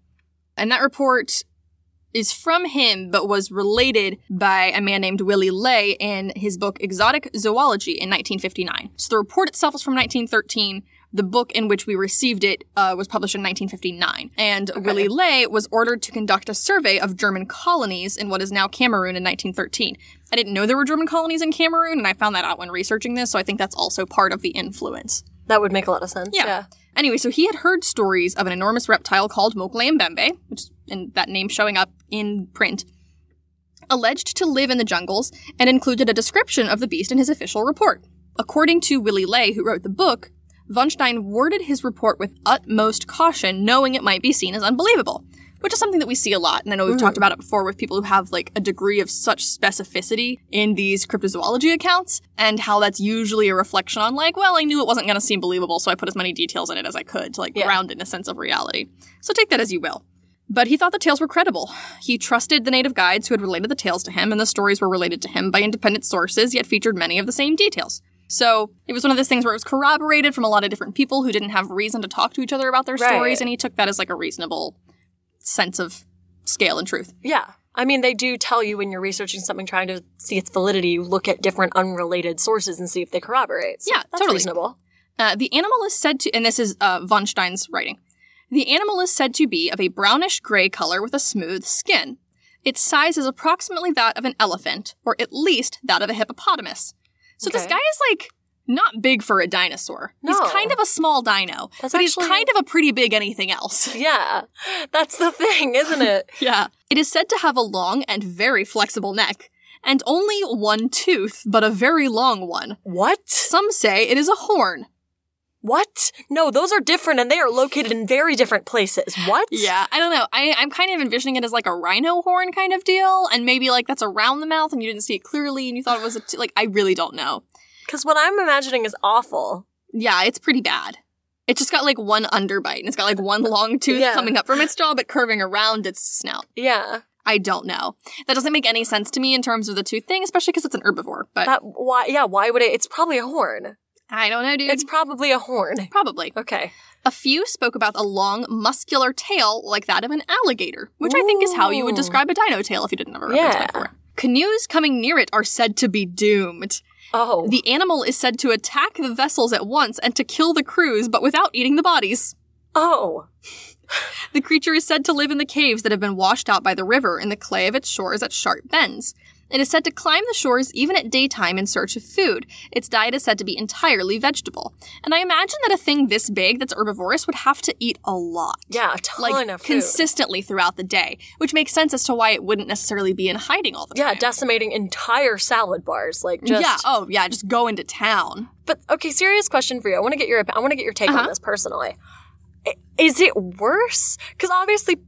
And that report is from him, but was related by a man named Willy Ley in his book Exotic Zoology in 1959. So the report itself is from 1913. The book in which we received it uh, was published in 1959. And Willy Ley was ordered to conduct a survey of German colonies in what is now Cameroon in 1913. I didn't know there were German colonies in Cameroon, and I found that out when researching this, so I think that's also part of the influence. That would make a lot of sense. Yeah. Yeah. Anyway, so he had heard stories of an enormous reptile called Mokele Mbembe, which and that name showing up in print, alleged to live in the jungles and included a description of the beast in his official report. According to Willy Ley, who wrote the book, von Stein worded his report with utmost caution, knowing it might be seen as unbelievable, which is something that we see a lot. And I know we've mm-hmm. talked about it before with people who have like a degree of such specificity in these cryptozoology accounts, and how that's usually a reflection on like, well, I knew it wasn't going to seem believable, so I put as many details in it as I could to like Yeah. ground it in a sense of reality. So take that as you will. But he thought the tales were credible. He trusted the native guides who had related the tales to him, and the stories were related to him by independent sources, yet featured many of the same details. So it was one of those things where it was corroborated from a lot of different people who didn't have reason to talk to each other about their Right. stories, and he took that as like a reasonable sense of scale and truth. Yeah. I mean, they do tell you when you're researching something, trying to see its validity, you look at different unrelated sources and see if they corroborate. So Yeah, that's totally. reasonable. Uh, the animal is said to, and this is uh, von Stein's writing. The animal is said to be of a brownish gray color with a smooth skin. Its size is approximately that of an elephant, or at least that of a hippopotamus. So this guy is like not big for a dinosaur. He's No. kind of a small dino, That's but he's kind of a pretty big anything else. (laughs) Yeah. That's the thing, isn't it? (laughs) yeah. It is said to have a long and very flexible neck, and only one tooth, but a very long one. what? Some say it is a horn. What? No, those are different and they are located in very different places. What? Yeah, I don't know. I, I'm kind of envisioning it as like a rhino horn kind of deal, and maybe like that's around the mouth and you didn't see it clearly and you thought it was a t- like I really don't know. Because what I'm imagining is awful. Yeah, it's pretty bad. It's just got like one underbite and it's got like one long tooth Yeah. coming up from its jaw but curving around its snout. Yeah. I don't know. That doesn't make any sense to me in terms of the tooth thing, especially because it's an herbivore. But That why yeah, why would it it's probably a horn. I don't know, dude. It's probably a horn. probably. Okay. A few spoke about a long, muscular tail like that of an alligator, which I think is how you would describe a dino tail if you didn't have a reference Yeah. for. Canoes coming near it are said to be doomed. Oh. The animal is said to attack the vessels at once and to kill the crews, but without eating the bodies. oh. The creature is said to live in the caves that have been washed out by the river in the clay of its shores at sharp bends. It is said to climb the shores even at daytime in search of food. Its diet is said to be entirely vegetable. And I imagine that a thing this big that's herbivorous would have to eat a lot. Yeah, a ton Like of food. consistently throughout the day, which makes sense as to why it wouldn't necessarily be in hiding all the yeah, time. Yeah, decimating entire salad bars. Like just yeah, oh yeah, just go into town. But okay, serious question for you. I want to get your I want to get your take Uh-huh. on this personally. Is it worse? Because obviously,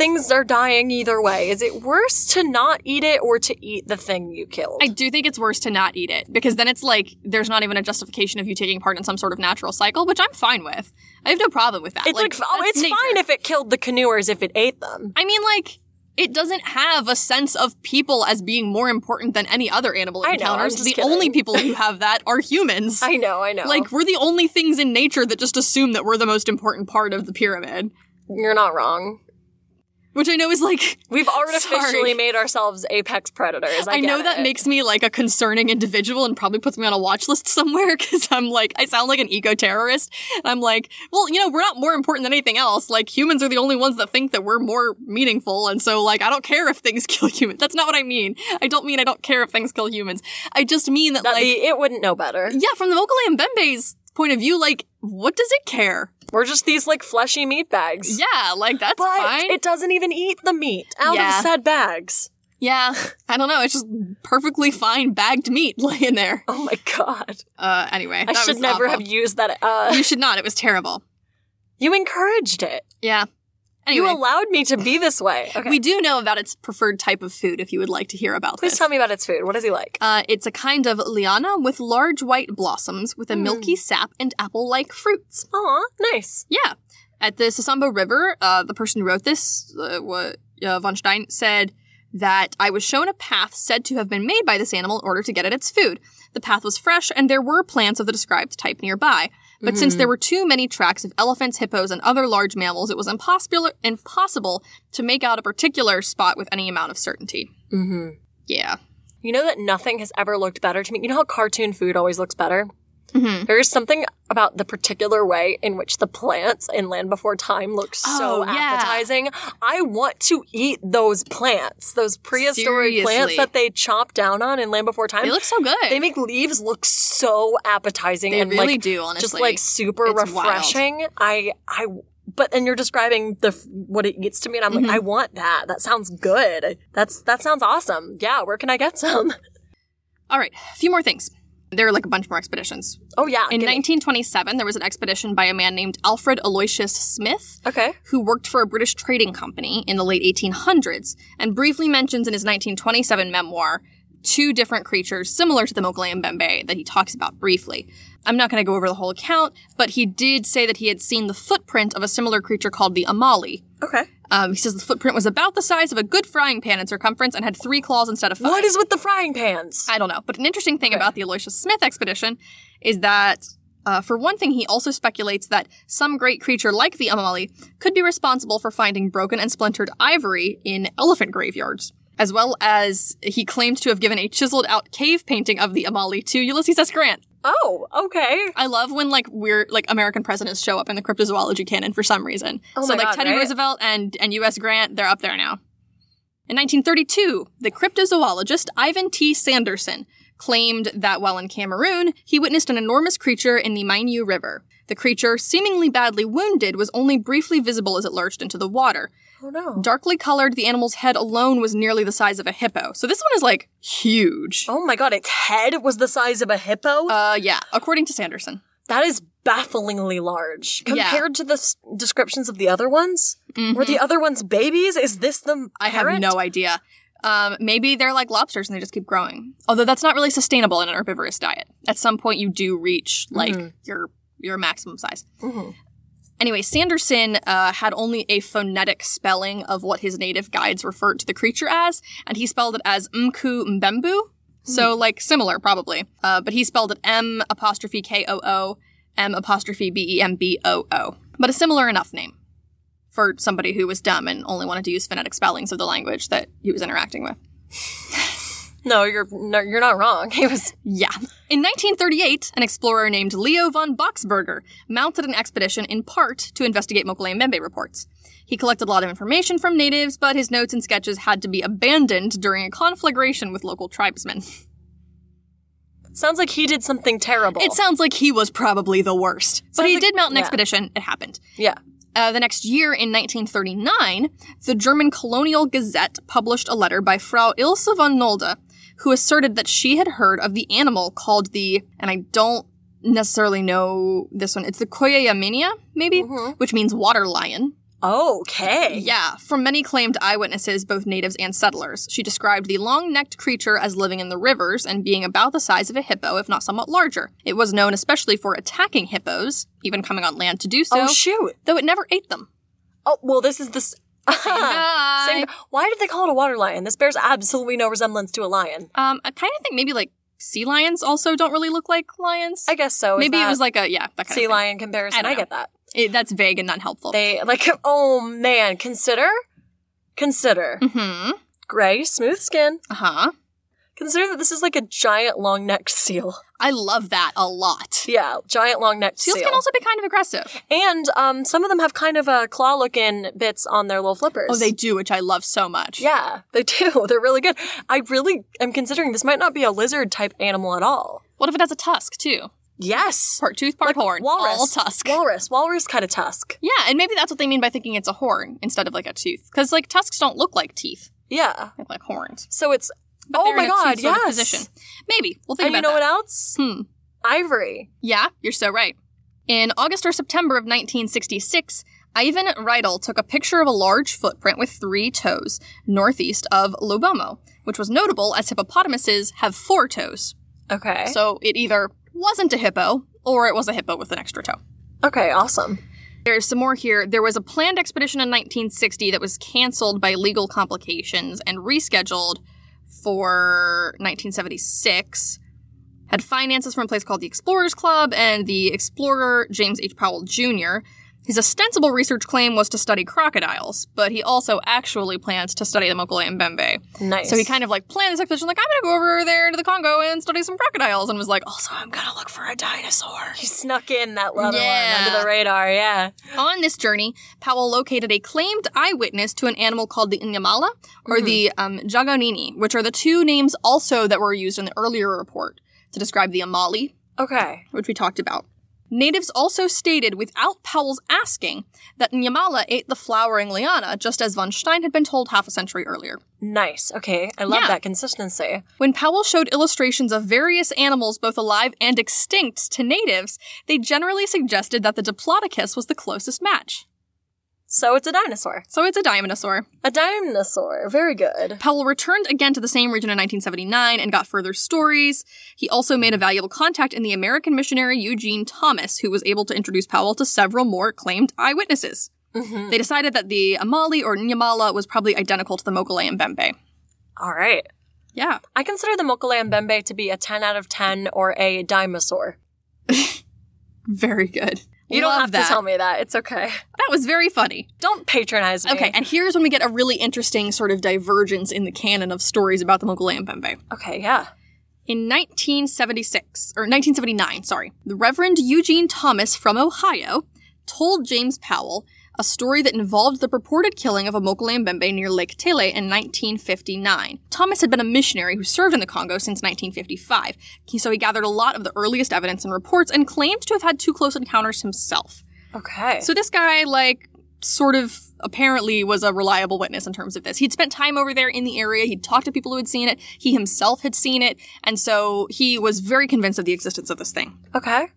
things are dying either way. Is it worse to not eat it or to eat the thing you killed? I do think it's worse to not eat it because then it's like there's not even a justification of you taking part in some sort of natural cycle, which I'm fine with. I have no problem with that. it's like, oh, it's nature. fine if it killed the canoers if it ate them. I mean, like, it doesn't have a sense of people as being more important than any other animal I know, encounters. just the kidding. only people who have that are humans. (laughs) I know, I know. Like, we're the only things in nature that just assume that we're the most important part of the pyramid. you're not wrong. Which I know is like, We've artificially Sorry. made ourselves apex predators. I, I, know that it. makes me like a concerning individual and probably puts me on a watch list somewhere (laughs) because I'm like, I sound like an eco terrorist. And I'm like, well, you know, we're not more important than anything else. Like, humans are the only ones that think that we're more meaningful. And so, like, I don't care if things (laughs) kill humans. That's not what I mean. I don't mean I don't care if things kill humans. I just mean that, that like, the, it wouldn't know better. yeah, from the Mokele Mbembe's point of view, like, what does it care? We're just these like fleshy meat bags. Yeah, like, that's But fine. it doesn't even eat the meat out Yeah. of said bags. yeah, I don't know. It's just perfectly fine bagged meat (laughs) laying there. Oh my god. Uh, anyway. I that should was never awful. have used that. Uh, You should not. It was terrible. you encouraged it. Yeah. Anyway, You allowed me to be this way. (laughs) Okay. we do know about its preferred type of food if you would like to hear about Please this. tell me about its food. What is he like? Uh, it's a kind of liana with large white blossoms with a Hmm. milky sap and apple-like fruits. Aw, nice. Yeah. At the Sasambo River, uh, the person who wrote this, uh, uh, von Stein, said that I was shown a path said to have been made by this animal in order to get at its food. The path was fresh, and there were plants of the described type nearby. But since there were too many tracks of elephants, hippos, and other large mammals, it was impossible impossible to make out a particular spot with any amount of certainty. Mm-hmm. Yeah. You know that nothing has ever looked better to me. You know how cartoon food always looks better? Mm-hmm. There is something about the particular way in which the plants in Land Before Time look so Oh, yeah. appetizing. I want to eat those plants, those prehistoric plants that they chop down on in Land Before Time. They look so good. They make leaves look so appetizing They and really like do, honestly. just like super It's wild. refreshing. I I but and you're describing the what it eats to me and I'm Mm-hmm. like I want that. That sounds good. That's that sounds awesome. Yeah, where can I get some? (laughs) All right, a few more things. There are like a bunch more expeditions. Oh yeah, In 1927, there was an expedition by a man named Alfred Aloysius Smith, Okay. who worked for a British trading company in the late 1800s, and briefly mentions in his 1927 memoir two different creatures similar to the Mokele Mbembe that he talks about briefly. I'm not going to go over the whole account, but he did say that he had seen the footprint of a similar creature called the Amali. Okay. Um, he says the footprint was about the size of a good frying pan in circumference and had three claws instead of five. What is with the frying pans? I don't know. But an interesting thing about the Aloysius Smith expedition is that, uh, for one thing, he also speculates that some great creature like the Amali could be responsible for finding broken and splintered ivory in elephant graveyards. As well as he claimed to have given a chiseled out cave painting of the Amali to Ulysses S. Grant. Oh, okay. I love when like weird like American presidents show up in the cryptozoology canon for some reason. Oh so like God, Teddy right? Roosevelt and and U.S. Grant, they're up there now. In 1932, the cryptozoologist Ivan T. Sanderson claimed that while in Cameroon, he witnessed an enormous creature in the Mainyu River. The creature, seemingly badly wounded, was only briefly visible as it lurched into the water. Oh no. Darkly colored, the animal's head alone was nearly the size of a hippo. So this one is like huge. Oh my god, its head was the size of a hippo? Uh, yeah, according to Sanderson. that is bafflingly large. Yeah. Compared to the s- descriptions of the other ones? Were the other ones babies? Is this the Mm-hmm. I have no idea. Um, maybe they're like lobsters and they just keep growing. Although that's not really sustainable in an herbivorous diet. At some point, you do reach like your your maximum size. Mhm. Anyway, Sanderson uh, had only a phonetic spelling of what his native guides referred to the creature as, and he spelled it as Mku Mbembu. So, like, similar, probably. Uh, but he spelled it M apostrophe K O O, M apostrophe B E M B O O. But a similar enough name for somebody who was dumb and only wanted to use phonetic spellings of the language that he was interacting with. (laughs) No, you're no, you're not wrong. (laughs) He was Yeah. In 1938, an explorer named Leo von Boxberger mounted an expedition in part to investigate Mokele and Mbembe reports. He collected a lot of information from natives, but his notes and sketches had to be abandoned during a conflagration with local tribesmen. sounds like he did something terrible. It sounds like he was probably the worst. But he like- did mount an yeah. expedition. It happened. yeah. Uh, the next year, in 1939, the German Colonial Gazette published a letter by Frau Ilse von Nolde, who asserted that she had heard of the animal called the, and I don't necessarily know this one, it's the Koyayaminia, maybe, mm-hmm. which means water lion. Okay. Yeah, from many claimed eyewitnesses, both natives and settlers. She described the long necked creature as living in the rivers and being about the size of a hippo, if not somewhat larger. It was known especially for attacking hippos, even coming on land to do so, oh shoot. though it never ate them. Oh well, this is the. S- (laughs) guy. Same- Why did they call it a water lion? This bears absolutely no resemblance to a lion. Um, I kind of think maybe like sea lions also don't really look like lions. I guess so. Is maybe it that was like a, yeah, that kind sea of lion comparison. I I, get that. It, that's vague and not helpful. They like. (laughs) Oh man, consider, consider mm-hmm. gray, smooth skin. Uh-huh. Consider that this is like a giant, long-necked (laughs) seal. I love that a lot. Yeah, giant, long-necked Seals seal. can also be kind of aggressive. and um, some of them have kind of a claw-looking bits on their little flippers. Oh, they do, which I love so much. Yeah, they (laughs) do. They're really good. I really am considering this might not be a lizard type animal at all. What if it has a tusk too? Yes. Part tooth, part horn. Walrus. All tusk. Walrus. Walrus kind of tusk. yeah, and maybe that's what they mean by thinking it's a horn instead of like a tooth. Because like tusks don't look like teeth. Yeah. Like horns. So it's. But oh my god, sort yes. position. Maybe. We'll think about it. And you know that. what else? Hmm. Ivory. Yeah, you're so right. In August or September of 1966, Ivan Rydell took a picture of a large footprint with three toes northeast of Loubomo, which was notable as hippopotamuses have four toes. Okay. So it either wasn't a hippo or it was a hippo with an extra toe. okay, awesome. There's some more here. There was a planned expedition in 1960 that was canceled by legal complications and rescheduled for 1976. Had finances from a place called the Explorers Club and the explorer James H. Powell Jr. His ostensible research claim was to study crocodiles, but he also actually plans to study the Mokele Mbembe. Nice. So he kind of like planned this expedition, like, I'm gonna go over there to the Congo and study some crocodiles, and was like, also, I'm gonna look for a dinosaur. He snuck in that little Yeah. one under the radar, yeah. On this journey, Powell located a claimed eyewitness to an animal called the Inyamala or the um, Jaganini, which are the two names also that were used in the earlier report to describe the Amali, Okay. which we talked about. Natives also stated, without Powell's asking, that Nyamala ate the flowering liana, just as von Stein had been told half a century earlier. Nice. Okay. I love Yeah. that consistency. When Powell showed illustrations of various animals, both alive and extinct, to natives, they generally suggested that the Diplodocus was the closest match. So it's a dinosaur. So it's a dinosaur. A dinosaur. Very good. Powell returned again to the same region in 1979 and got further stories. He also made a valuable contact in the American missionary Eugene Thomas, who was able to introduce Powell to several more claimed eyewitnesses. Mm-hmm. They decided that the Amali or Nyamala was probably identical to the Mokele Mbembe. All right. Yeah. (laughs) I consider the Mokele Mbembe to be a 10 out of 10 or a dinosaur. Very good. You don't have that. to tell me that. It's okay. That was very funny. Don't patronize me. Okay, and here's when we get a really interesting sort of divergence in the canon of stories about the Bembe. Okay, yeah. In 1976, or 1979, sorry, the Reverend Eugene Thomas from Ohio told James Powell a story that involved the purported killing of a Mokele Mbembe near Lake Tele in 1959. Thomas had been a missionary who served in the Congo since 1955, he- so he gathered a lot of the earliest evidence and reports and claimed to have had two close encounters himself. Okay. So this guy, like, sort of apparently was a reliable witness in terms of this. He'd spent time over there in the area. He'd talked to people who had seen it. He himself had seen it. And so he was very convinced of the existence of this thing. okay.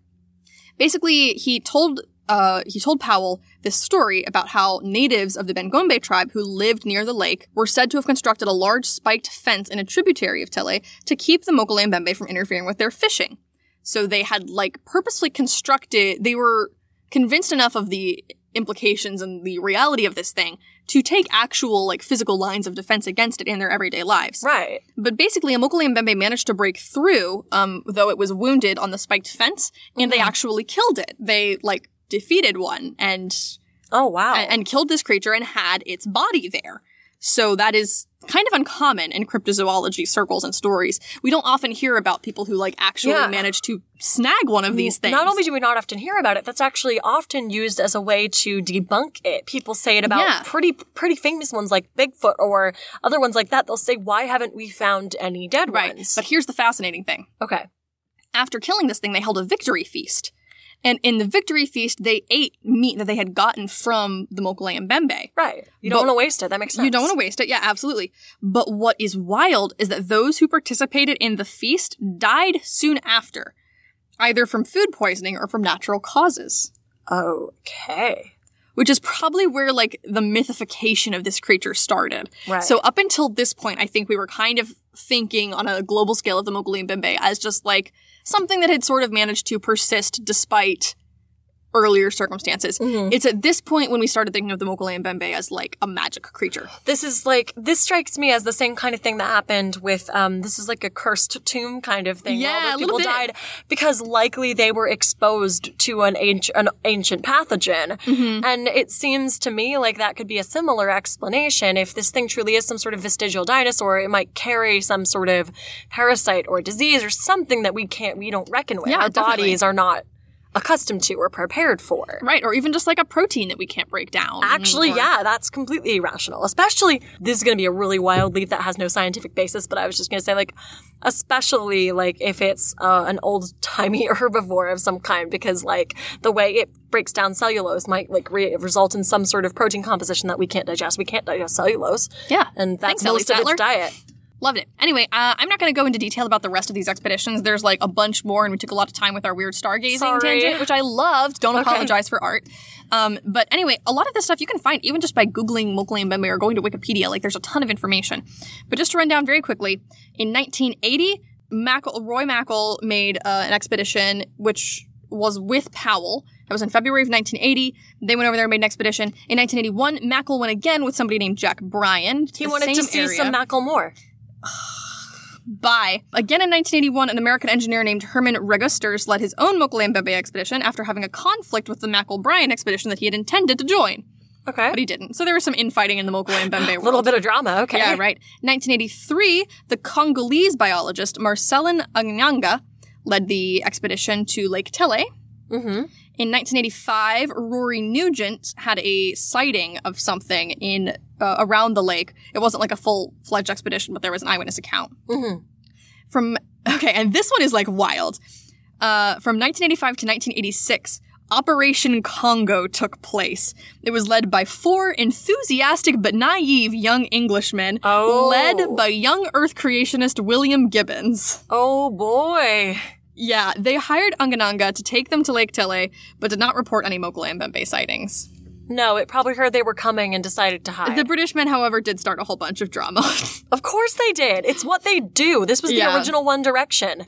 Basically, he told, uh, he told Powell this story about how natives of the Bengombe tribe who lived near the lake were said to have constructed a large spiked fence in a tributary of Tele to keep the Mokele Mbembe from interfering with their fishing. So they had like purposely constructed, they were convinced enough of the implications and the reality of this thing to take actual like physical lines of defense against it in their everyday lives. Right. But basically, a Mokele Mbembe managed to break through, um, though it was wounded on the spiked fence, and they actually killed it. They like defeated one and Oh, wow. and, and killed this creature and had its body there. So that is kind of uncommon in cryptozoology circles and stories. We don't often hear about people who like actually Yeah. manage to snag one of these things. Not only do we not often hear about it, that's actually often used as a way to debunk it. People say it about Yeah. pretty pretty famous ones like Bigfoot or other ones like that. They'll say, "Why haven't we found any dead right. ones?" But here's the fascinating thing. okay. After killing this thing, they held a victory feast. And in the victory feast, they ate meat that they had gotten from the Mokele Mbembe. Right. You don't want to waste it. That makes sense. You don't want to waste it. Yeah, absolutely. But what is wild is that those who participated in the feast died soon after, either from food poisoning or from natural causes. Okay. which is probably where like the mythification of this creature started. Right. So up until this point, I think we were kind of thinking on a global scale of the Mokele Mbembe as just like something that had sort of managed to persist despite earlier circumstances. Mhm. It's at this point when we started thinking of the Mokele Mbembe as like a magic creature. This is like this strikes me as the same kind of thing that happened with um this is like a cursed tomb kind of thing. Yeah, all a little people died because likely they were exposed to an ancient an ancient pathogen. Mm-hmm. And it seems to me like that could be a similar explanation. If this thing truly is some sort of vestigial dinosaur, it might carry some sort of parasite or disease or something that we can't we don't reckon with. Yeah, Our definitely. bodies are not accustomed to or prepared for. Right, or even just like a protein that we can't break down. Actually, or- yeah, that's completely irrational. Especially, this is going to be a really wild leap that has no scientific basis, but I was just going to say, like, especially, like, if it's uh, an old timey (laughs) herbivore of some kind, because, like, the way it breaks down cellulose might, like, re- result in some sort of protein composition that we can't digest. We can't digest cellulose. Yeah. And that's Thanks, Ellie most of its diet. Loved it. Anyway, uh, I'm not going to go into detail about the rest of these expeditions. There's like a bunch more, and we took a lot of time with our weird stargazing Sorry. tangent, which I loved. Don't (laughs) Okay. apologize for art. Um, but anyway, a lot of this stuff you can find even just by Googling Mokele Mbembe or going to Wikipedia. Like, there's a ton of information. But just to run down very quickly, in 1980, Mackal, Roy Mackal made uh, an expedition which was with Powell. That was in February of 1980. They went over there and made an expedition. In 1981, Mackal went again with somebody named Jack Bryan. He wanted to see area. some Macklemore. By again in 1981, an American engineer named Herman Regusters led his own and expedition after having a conflict with the Bryan expedition that he had intended to join, Okay. but he didn't. So there was some infighting in the Mokele Mbembe (laughs) A little bit of drama. Okay. Yeah, right. 1983, the Congolese biologist Marcellin Agnagna led the expedition to Lake Tele. Mm-hmm. In 1985, Rory Nugent had a sighting of something in uh, around the lake. It wasn't like a full-fledged expedition, but there was an eyewitness account. Mm-hmm. From (laughs) okay, and this one is like wild. Uh, from 1985 to 1986, Operation Congo took place. It was led by four enthusiastic but naive young Englishmen, Oh. led by young Earth creationist William Gibbons. Oh boy. Yeah, they hired Agnagna to take them to Lake Tele, but did not report any Mokele Mbembe sightings. No, it probably heard they were coming and decided to hide. The British men, however, did start a whole bunch of drama. (laughs) Of course they did. It's what they do. This was the Yeah. original One Direction.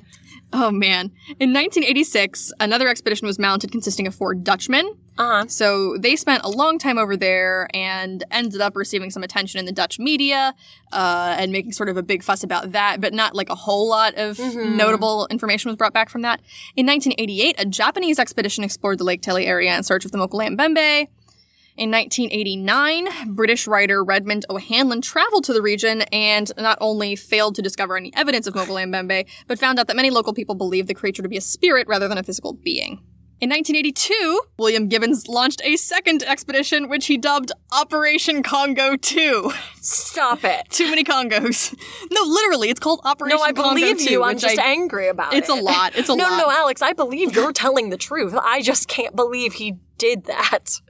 oh man. In 1986, another expedition was mounted consisting of four Dutchmen. Uh huh. So they spent a long time over there and ended up receiving some attention in the Dutch media uh, and making sort of a big fuss about that, but not like a whole lot of notable information was brought back from that. In 1988, a Japanese expedition explored the Lake Tele area in search of the Mokele Mbembe. In 1989, British writer Redmond O'Hanlon traveled to the region and not only failed to discover any evidence of Mokele Mbembe, but found out that many local people believed the creature to be a spirit rather than a physical being. In 1982, William Gibbons launched a second expedition, which he dubbed Operation Congo 2. Stop it. (laughs) Too many Congos. No, literally, it's called Operation Congo 2. No, I Congo believe 2. you. I'm just I- angry about It's it. It's a lot. It's a (laughs) no, lot. No, no, Alex, I believe you're telling the truth. I just can't believe he did that.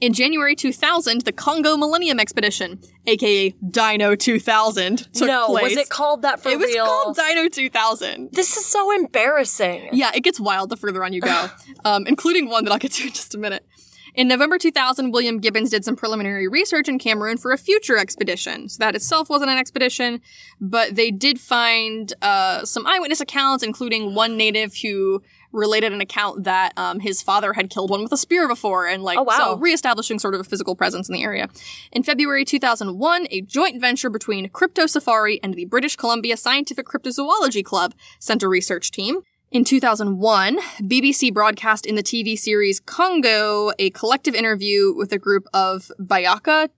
In January 2000, the Congo Millennium Expedition, aka Dino 2000, took no, place. was it called that for real? It was called Dino 2000. this is so embarrassing. Yeah, it gets wild the further on you go, (sighs) um, including one that I'll get to in just a minute. In November 2000, William Gibbons did some preliminary research in Cameroon for a future expedition. So that itself wasn't an expedition, but they did find uh, some eyewitness accounts, including one native who related an account that um, his father had killed one with a spear before, and like Oh, wow. so reestablishing sort of a physical presence in the area. In February 2001, a joint venture between Crypto Safari and the British Columbia Scientific Cryptozoology Club sent a research team. In 2001, BBC broadcast in the TV series Congo a collective interview with a group of Bayaka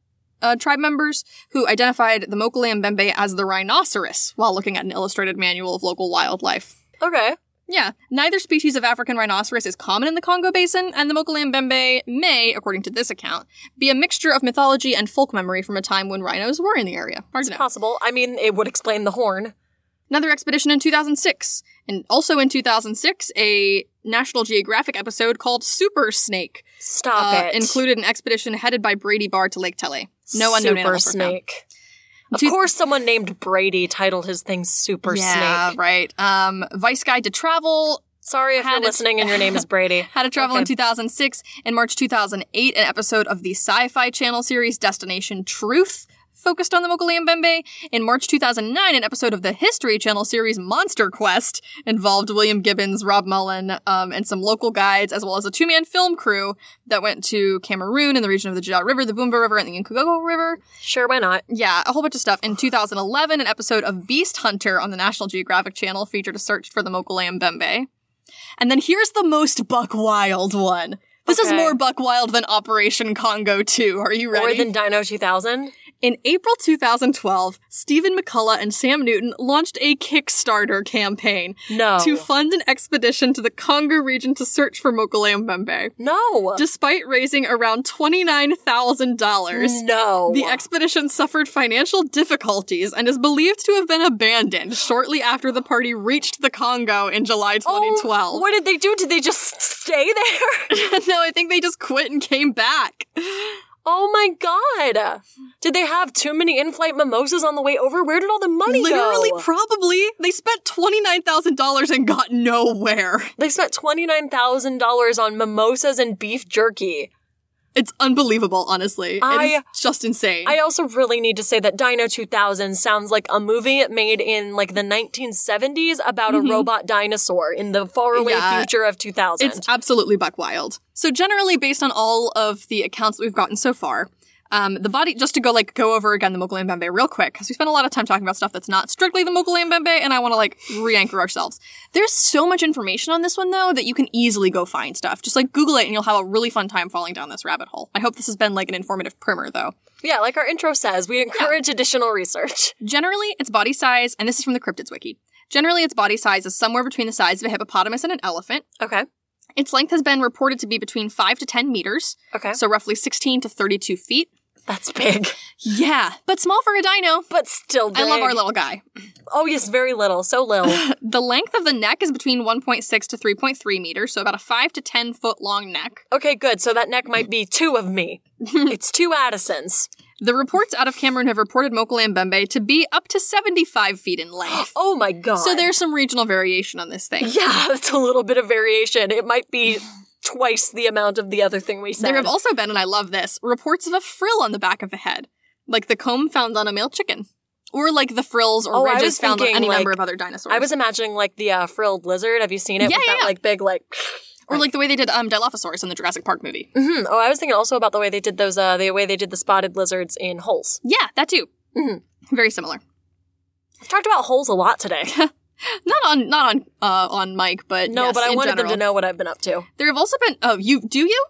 uh, tribe members who identified the Mokele Mbembe as the rhinoceros while looking at an illustrated manual of local wildlife. Okay. Yeah, neither species of African rhinoceros is common in the Congo Basin, and the Mokele Mbembe may, according to this account, be a mixture of mythology and folk memory from a time when rhinos were in the area. Hard know. Possible. I mean, it would explain the horn. Another expedition in 2006. And also in 2006, a National Geographic episode called Super Snake Stop uh, it. included an expedition headed by Brady Barr to Lake Tele. No unknown Super were found. Snake. Of course, someone named Brady titled his thing Super yeah, Snake. right. Um, Vice Guide to Travel Sorry if Had you're it- listening and your name is Brady. (laughs) How to Travel in 2006. In March 2008, an episode of the Sci Fi Channel series Destination Truth focused on the Mokele-mbembe. In March 2009, an episode of the History Channel series Monster Quest involved William Gibbons, Rob Mullen, um, and some local guides, as well as a two man film crew that went to Cameroon in the region of the Jidda River, the Boomba River, and the Nkugogo River. Sure, why not? Yeah, a whole bunch of stuff. In 2011, an episode of Beast Hunter on the National Geographic Channel featured a search for the Mbembe. And then here's the most buck wild one. This is more buck wild than Operation Congo 2. Are you ready? More than Dino 2000? In April 2012, Stephen McCullough and Sam Newton launched a Kickstarter campaign No. to fund an expedition to the Congo region to search for Mokele Mbembe. no. Despite raising around $29,000, no. the expedition suffered financial difficulties and is believed to have been abandoned shortly after the party reached the Congo in July 2012. Oh, 2012. what did they do? Did they just stay there? (laughs) no, I think they just quit and came back. Oh my god. Did they have too many in-flight mimosas on the way over? Where did all the money go? Literally, go? probably. They spent $29,000 and got nowhere. they spent $29,000 on mimosas and beef jerky. It's unbelievable, honestly. I- it's just insane. I also really need to say that Dino 2000 sounds like a movie made in like the 1970s about a robot dinosaur in the faraway Mm-hmm. Yeah. future of 2000. It's absolutely buck wild. So generally, based on all of the accounts that we've gotten so far, um, the body, just to go like go over again the Mokele Mbembe real quick, because we spent a lot of time talking about stuff that's not strictly the Mokele Mbembe, and I want to like re-anchor ourselves. There's so much information on this one though that you can easily go find stuff. Just like Google it, and you'll have a really fun time falling down this rabbit hole. I hope this has been like an informative primer though. yeah, like our intro says, we encourage additional research. Generally, its body size, and this is from the Cryptids Wiki. Generally, its body size is somewhere between the size of a hippopotamus and an elephant. Okay. Its length has been reported to be between 5 to 10 meters, Okay. so roughly 16 to 32 feet. That's big. Yeah, but small for a dino. But still big. I love our little guy. Oh, yes, very little. So little. (laughs) The length of the neck is between 1.6 to 3.3 meters, so about a 5 to 10 foot long neck. okay, good. So that neck might be two of me. (laughs) it's two Addisons. The reports out of Cameroon have reported Mokele Mbembe to be up to 75 feet in length. (gasps) Oh my god. So there's some regional variation on this thing. Yeah, (laughs) that's a little bit of variation. It might be twice the amount of the other thing we said. There have also been, and I love this, reports of a frill on the back of the head, like the comb found on a male chicken, or like the frills or Oh, ridges found on any number of other dinosaurs. I was imagining like the uh, frilled lizard. Have you seen it? Yeah, with yeah, that yeah. like big like. (laughs) or like the way they did um, Dilophosaurus in the Jurassic Park movie. Mhm. Oh, I was thinking also about the way they did those. Uh, the way they did the spotted lizards in holes. Yeah, that too. Mhm. Very similar. I've talked about holes a lot today. (laughs) (laughs) Not on, not on, uh, on Mike, but No, yes, but I wanted them to know what I've been up to. There have also been. Oh, you do you?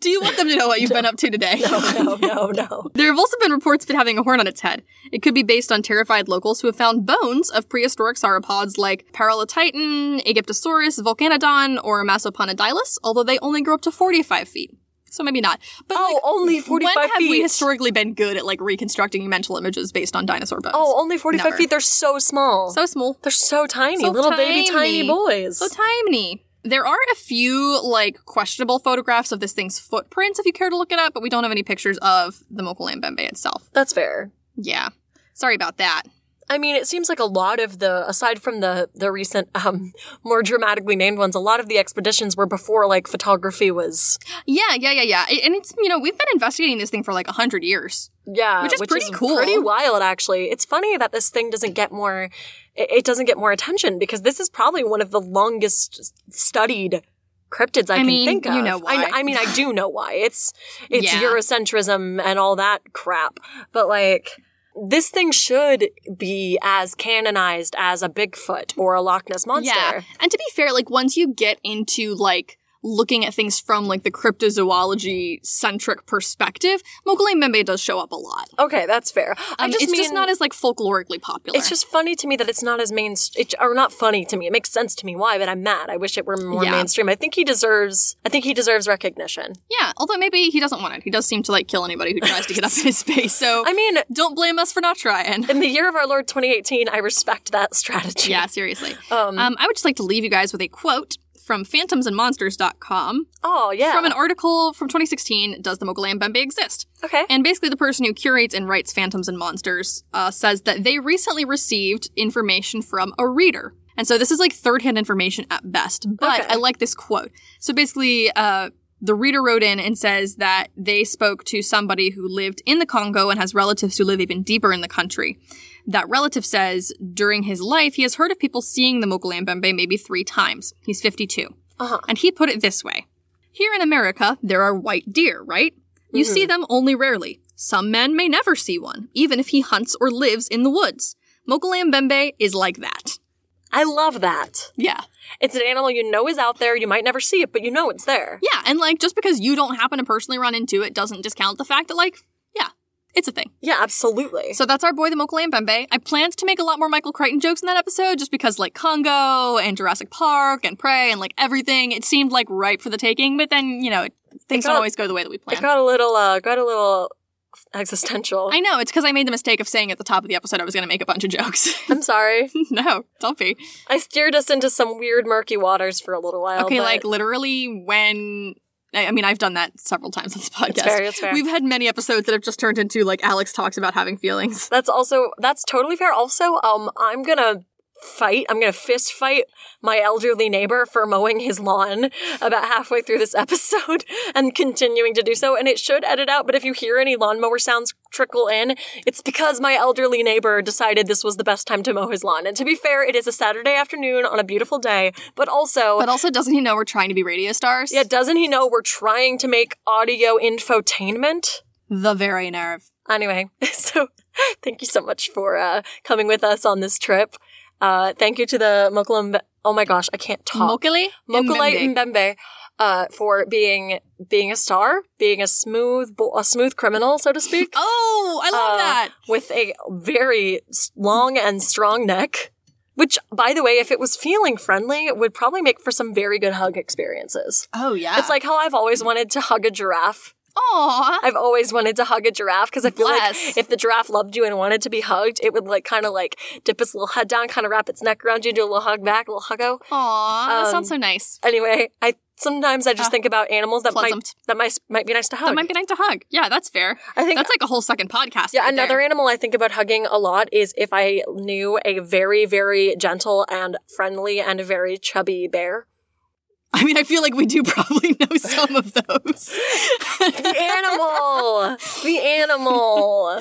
Do you want them to know what you've (laughs) been up to today? No, no, no, (laughs) no. There have also been reports of it having a horn on its head. It could be based on terrified locals who have found bones of prehistoric sauropods like Paralititan, Aegyptosaurus, Vulcanodon, or Massospondylus, although they only grow up to 45 feet. So maybe not. But Oh, like, only 45 when have we feet. historically been good at like reconstructing mental images based on dinosaur bones? Oh, only 45 feet. They're so small. so small. They're so tiny. So little baby tiny. tiny boys. So tiny. There are a few like questionable photographs of this thing's footprints if you care to look it up, but we don't have any pictures of the Mokele Mbembe itself. That's fair. Yeah. Sorry about that. I mean, it seems like a lot of the, aside from the the recent, (laughs) um, more dramatically named ones, a lot of the expeditions were before like photography was, Yeah, yeah, yeah, yeah. And it's, you know, we've been investigating this thing for like a hundred years. yeah, Which is pretty cool. Pretty wild, actually. It's funny that this thing doesn't get more, it, doesn't get more attention because this is probably one of the longest studied cryptids I, can mean, think of. you know why. I, I mean, I do know why. It's it's (laughs) Yeah. Eurocentrism and all that crap, but like. This thing should be as canonized as a Bigfoot or a Loch Ness monster. Yeah. And to be fair, like once you get into like looking at things from like the cryptozoology centric perspective, Mokele Mbembe does show up a lot. Okay, that's fair. I Um, just it's mean, just not as like folklorically popular. It's just funny to me that it's not as main, it, or not funny to me. It makes sense to me why, but I'm mad. I wish it were more Yeah. mainstream. I think he deserves. I think he deserves recognition. yeah. Although maybe he doesn't want it. He does seem to like kill anybody who tries to get up in his (laughs) space. So I mean, don't blame us for not trying. in the year of our Lord 2018, I respect that (laughs) strategy. Yeah, seriously. Um, Um, I would just like to leave you guys with a quote from phantomsandmonsters.com oh yeah. from an article from 2016, Does the Mokele Mbembe Exist? okay. And basically, the person who curates and writes Phantoms and Monsters uh, says that they recently received information from a reader. And so this is like third hand information at best, but Okay. I like this quote. So basically, uh, the reader wrote in and says that they spoke to somebody who lived in the Congo and has relatives who live even deeper in the country. That relative says during his life, he has heard of people seeing the Mokele Mbembe maybe three times. He's 52. Uh-huh. And he put it this way. Here in America, there are white deer, right? You see them only rarely. Some men may never see one, even if he hunts or lives in the woods. Mokele Mbembe is like that. I love that. Yeah. It's an animal you know is out there. You might never see it, but you know it's there. Yeah, and like just because you don't happen to personally run into it doesn't discount the fact that like, it's a thing. Yeah, absolutely. So that's our boy, the Mokele Mbembe. I planned to make a lot more Michael Crichton jokes in that episode just because like Congo and Jurassic Park and Prey and like everything, it seemed like ripe for the taking, but then, you know, things got- don't always go the way that we planned. it got a little, uh, got a little existential. I know, it's because I made the mistake of saying at the top of the episode I was going to make a bunch of jokes. (laughs) I'm sorry. (laughs) no, don't be. I steered us into some weird murky waters for a little while. Okay, but like literally when. I I mean, I've done that several times on this podcast. it's fair. It's fair. We've had many episodes that have just turned into like Alex talks about having feelings. That's also that's totally fair. Also, um, I'm gonna fight. I'm gonna fist fight my elderly neighbor for mowing his lawn about halfway through this (laughs) episode and continuing to do so. And it should edit out, but if you hear any lawnmower sounds trickle in, it's because my elderly neighbor decided this was the best time to mow his lawn. And to be fair, it is a Saturday afternoon on a beautiful day, but also. But also, doesn't he know we're trying to be radio stars? yeah, doesn't he know we're trying to make audio infotainment? The very nerve. Anyway, (laughs) so thank you so much for uh, coming with us on this trip. Uh, thank you to the Mokulam. Oh my gosh, I can't talk. Mokele? Mokulite Mbembe. Uh, for being being a star, being a smooth bo- a smooth criminal, so to speak, Oh, I love Uh, that. with a very long and strong neck. Which, by the way, if it was feeling friendly, would probably make for some very good hug experiences. Oh, yeah. It's like how I've always wanted to hug a giraffe. Aw. I've always wanted to hug a giraffe because I feel Bless. like if the giraffe loved you and wanted to be hugged, it would like kind of like dip its little head down, kind of wrap its neck around you, do a little hug back, a little huggo. Aw, that Um, sounds so nice. Anyway, I sometimes I just Ah, think about animals that might that might might be nice to hug. That might be nice to hug. Yeah, that's fair. I think That's like a whole second podcast. yeah, right another there. animal I think about hugging a lot is if I knew a very very gentle and friendly and very chubby bear. (laughs) I mean, I feel like we do (laughs) probably know some of those. The animal, the animal.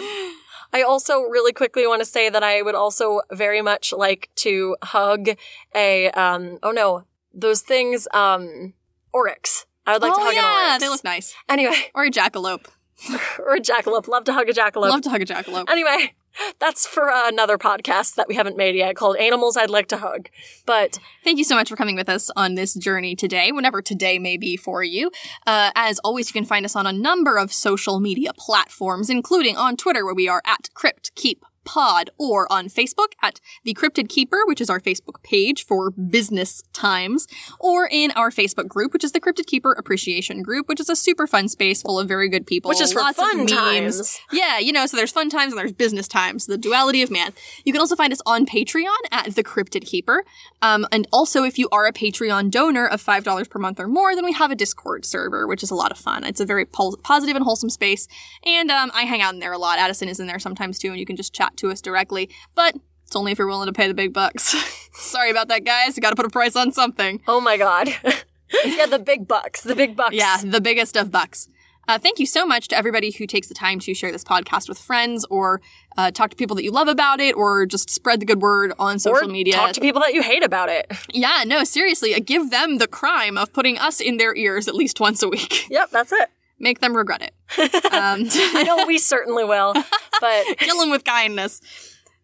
I also really quickly want to say that I would also very much like to hug a um oh no those things um oryx. I would like to oh hug an oryx. they look nice. Anyway, Or a jackalope. (laughs) or a jackalope. Love to hug a jackalope. Love to hug a jackalope. Anyway, that's for uh, another podcast that we haven't made yet called Animals I'd Like to Hug. But Thank you so much for coming with us on this journey today, whenever today may be for you. Uh, as always, you can find us on a number of social media platforms, including on Twitter, where we are at Crypt Keep Pod, or on Facebook at The Cryptid Keeper, which is our Facebook page for business times, or in our Facebook group, which is the Cryptid Keeper Appreciation Group, which is a super fun space full of very good people. which is for lots of fun memes. times. Yeah, you know, so there's fun times and there's business times, the duality of man. You can also find us on Patreon at The Cryptid Keeper. Um, and also, if you are a Patreon donor of $5 per month or more, then we have a Discord server, which is a lot of fun. It's a very positive and wholesome space. And um, I hang out in there a lot. Addison is in there sometimes too, and you can just chat to us directly. But it's only if you're willing to pay the big bucks. (laughs) Sorry about that, guys. You gotta put a price on something. Oh my god. (laughs) yeah, the big bucks. The big bucks. Yeah, the biggest of bucks. Uh, thank you so much to everybody who takes the time to share this podcast with friends or uh, talk to people that you love about it or just spread the good word on Or social media. talk to people that you hate about it. (laughs) yeah, no, seriously, uh, give them the crime of putting us in their ears at least once a week. Yep, that's it. Make them regret it. (laughs) Um, I know we certainly will, but (laughs) kill them with kindness.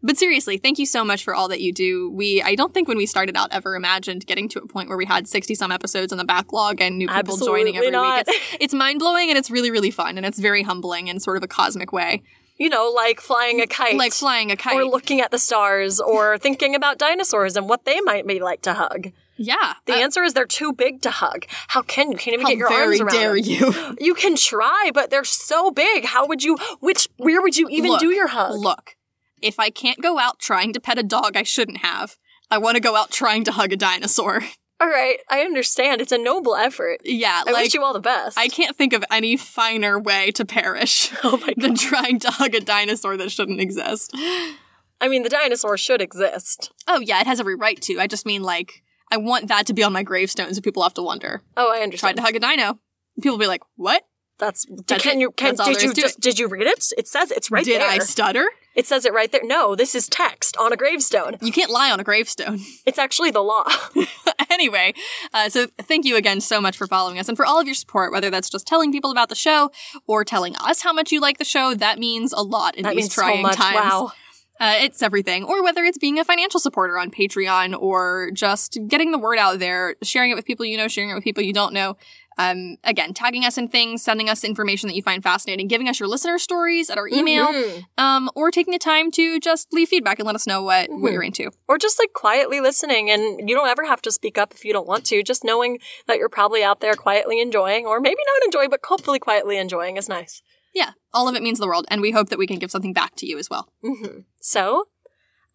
But seriously, thank you so much for all that you do. We, I don't think when we started out ever imagined getting to a point where we had 60 some episodes in the backlog and new people joining every not. week. It's, it's mind blowing and it's really, really fun and it's very humbling in sort of a cosmic way. you know, like flying a kite. Like flying a kite. or looking at the stars or thinking about dinosaurs and what they might be like to hug. Yeah. The Uh, answer is they're too big to hug. How can you? Can't even get your arms around How dare them. you? (laughs) You can try, but they're so big. How would you? Which? Where would you even Look, do your hug? Look, if I can't go out trying to pet a dog I shouldn't have, I want to go out trying to hug a dinosaur. (laughs) All right, I understand. It's a noble effort. yeah, I like wish you all the best. I can't think of any finer way to perish (laughs) Oh than trying to hug a dinosaur that shouldn't exist. (gasps) I mean, the dinosaur should exist. Oh yeah, it has every right to. I just mean like I want that to be on my gravestone so people have to wonder. Oh, I understand. Tried to hug a dino. People will be like, "What? That's, That's can it. you can That's did you just did you read it? It says it's right Did there. Did I stutter? it says it right there. No, this is text on a gravestone. You can't lie on a gravestone." (laughs) It's actually the law. (laughs) anyway, uh, so thank you again so much for following us and for all of your support, whether that's just telling people about the show or telling us how much you like the show. That means a lot in that these means so trying much. times. Wow. Uh, it's everything. Or whether it's being a financial supporter on Patreon or just getting the word out there, sharing it with people you know, sharing it with people you don't know. Um, again, tagging us in things, sending us information that you find fascinating, giving us your listener stories at our email, Mhm. um, or taking the time to just leave feedback and let us know what, what Mhm. you're into. Or just like quietly listening, and you don't ever have to speak up if you don't want to. Just knowing that you're probably out there quietly enjoying, or maybe not enjoying, but hopefully quietly enjoying is nice. Yeah, all of it means the world, and we hope that we can give something back to you as well. hmm So,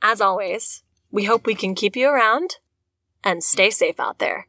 as always, we hope we can keep you around and stay safe out there.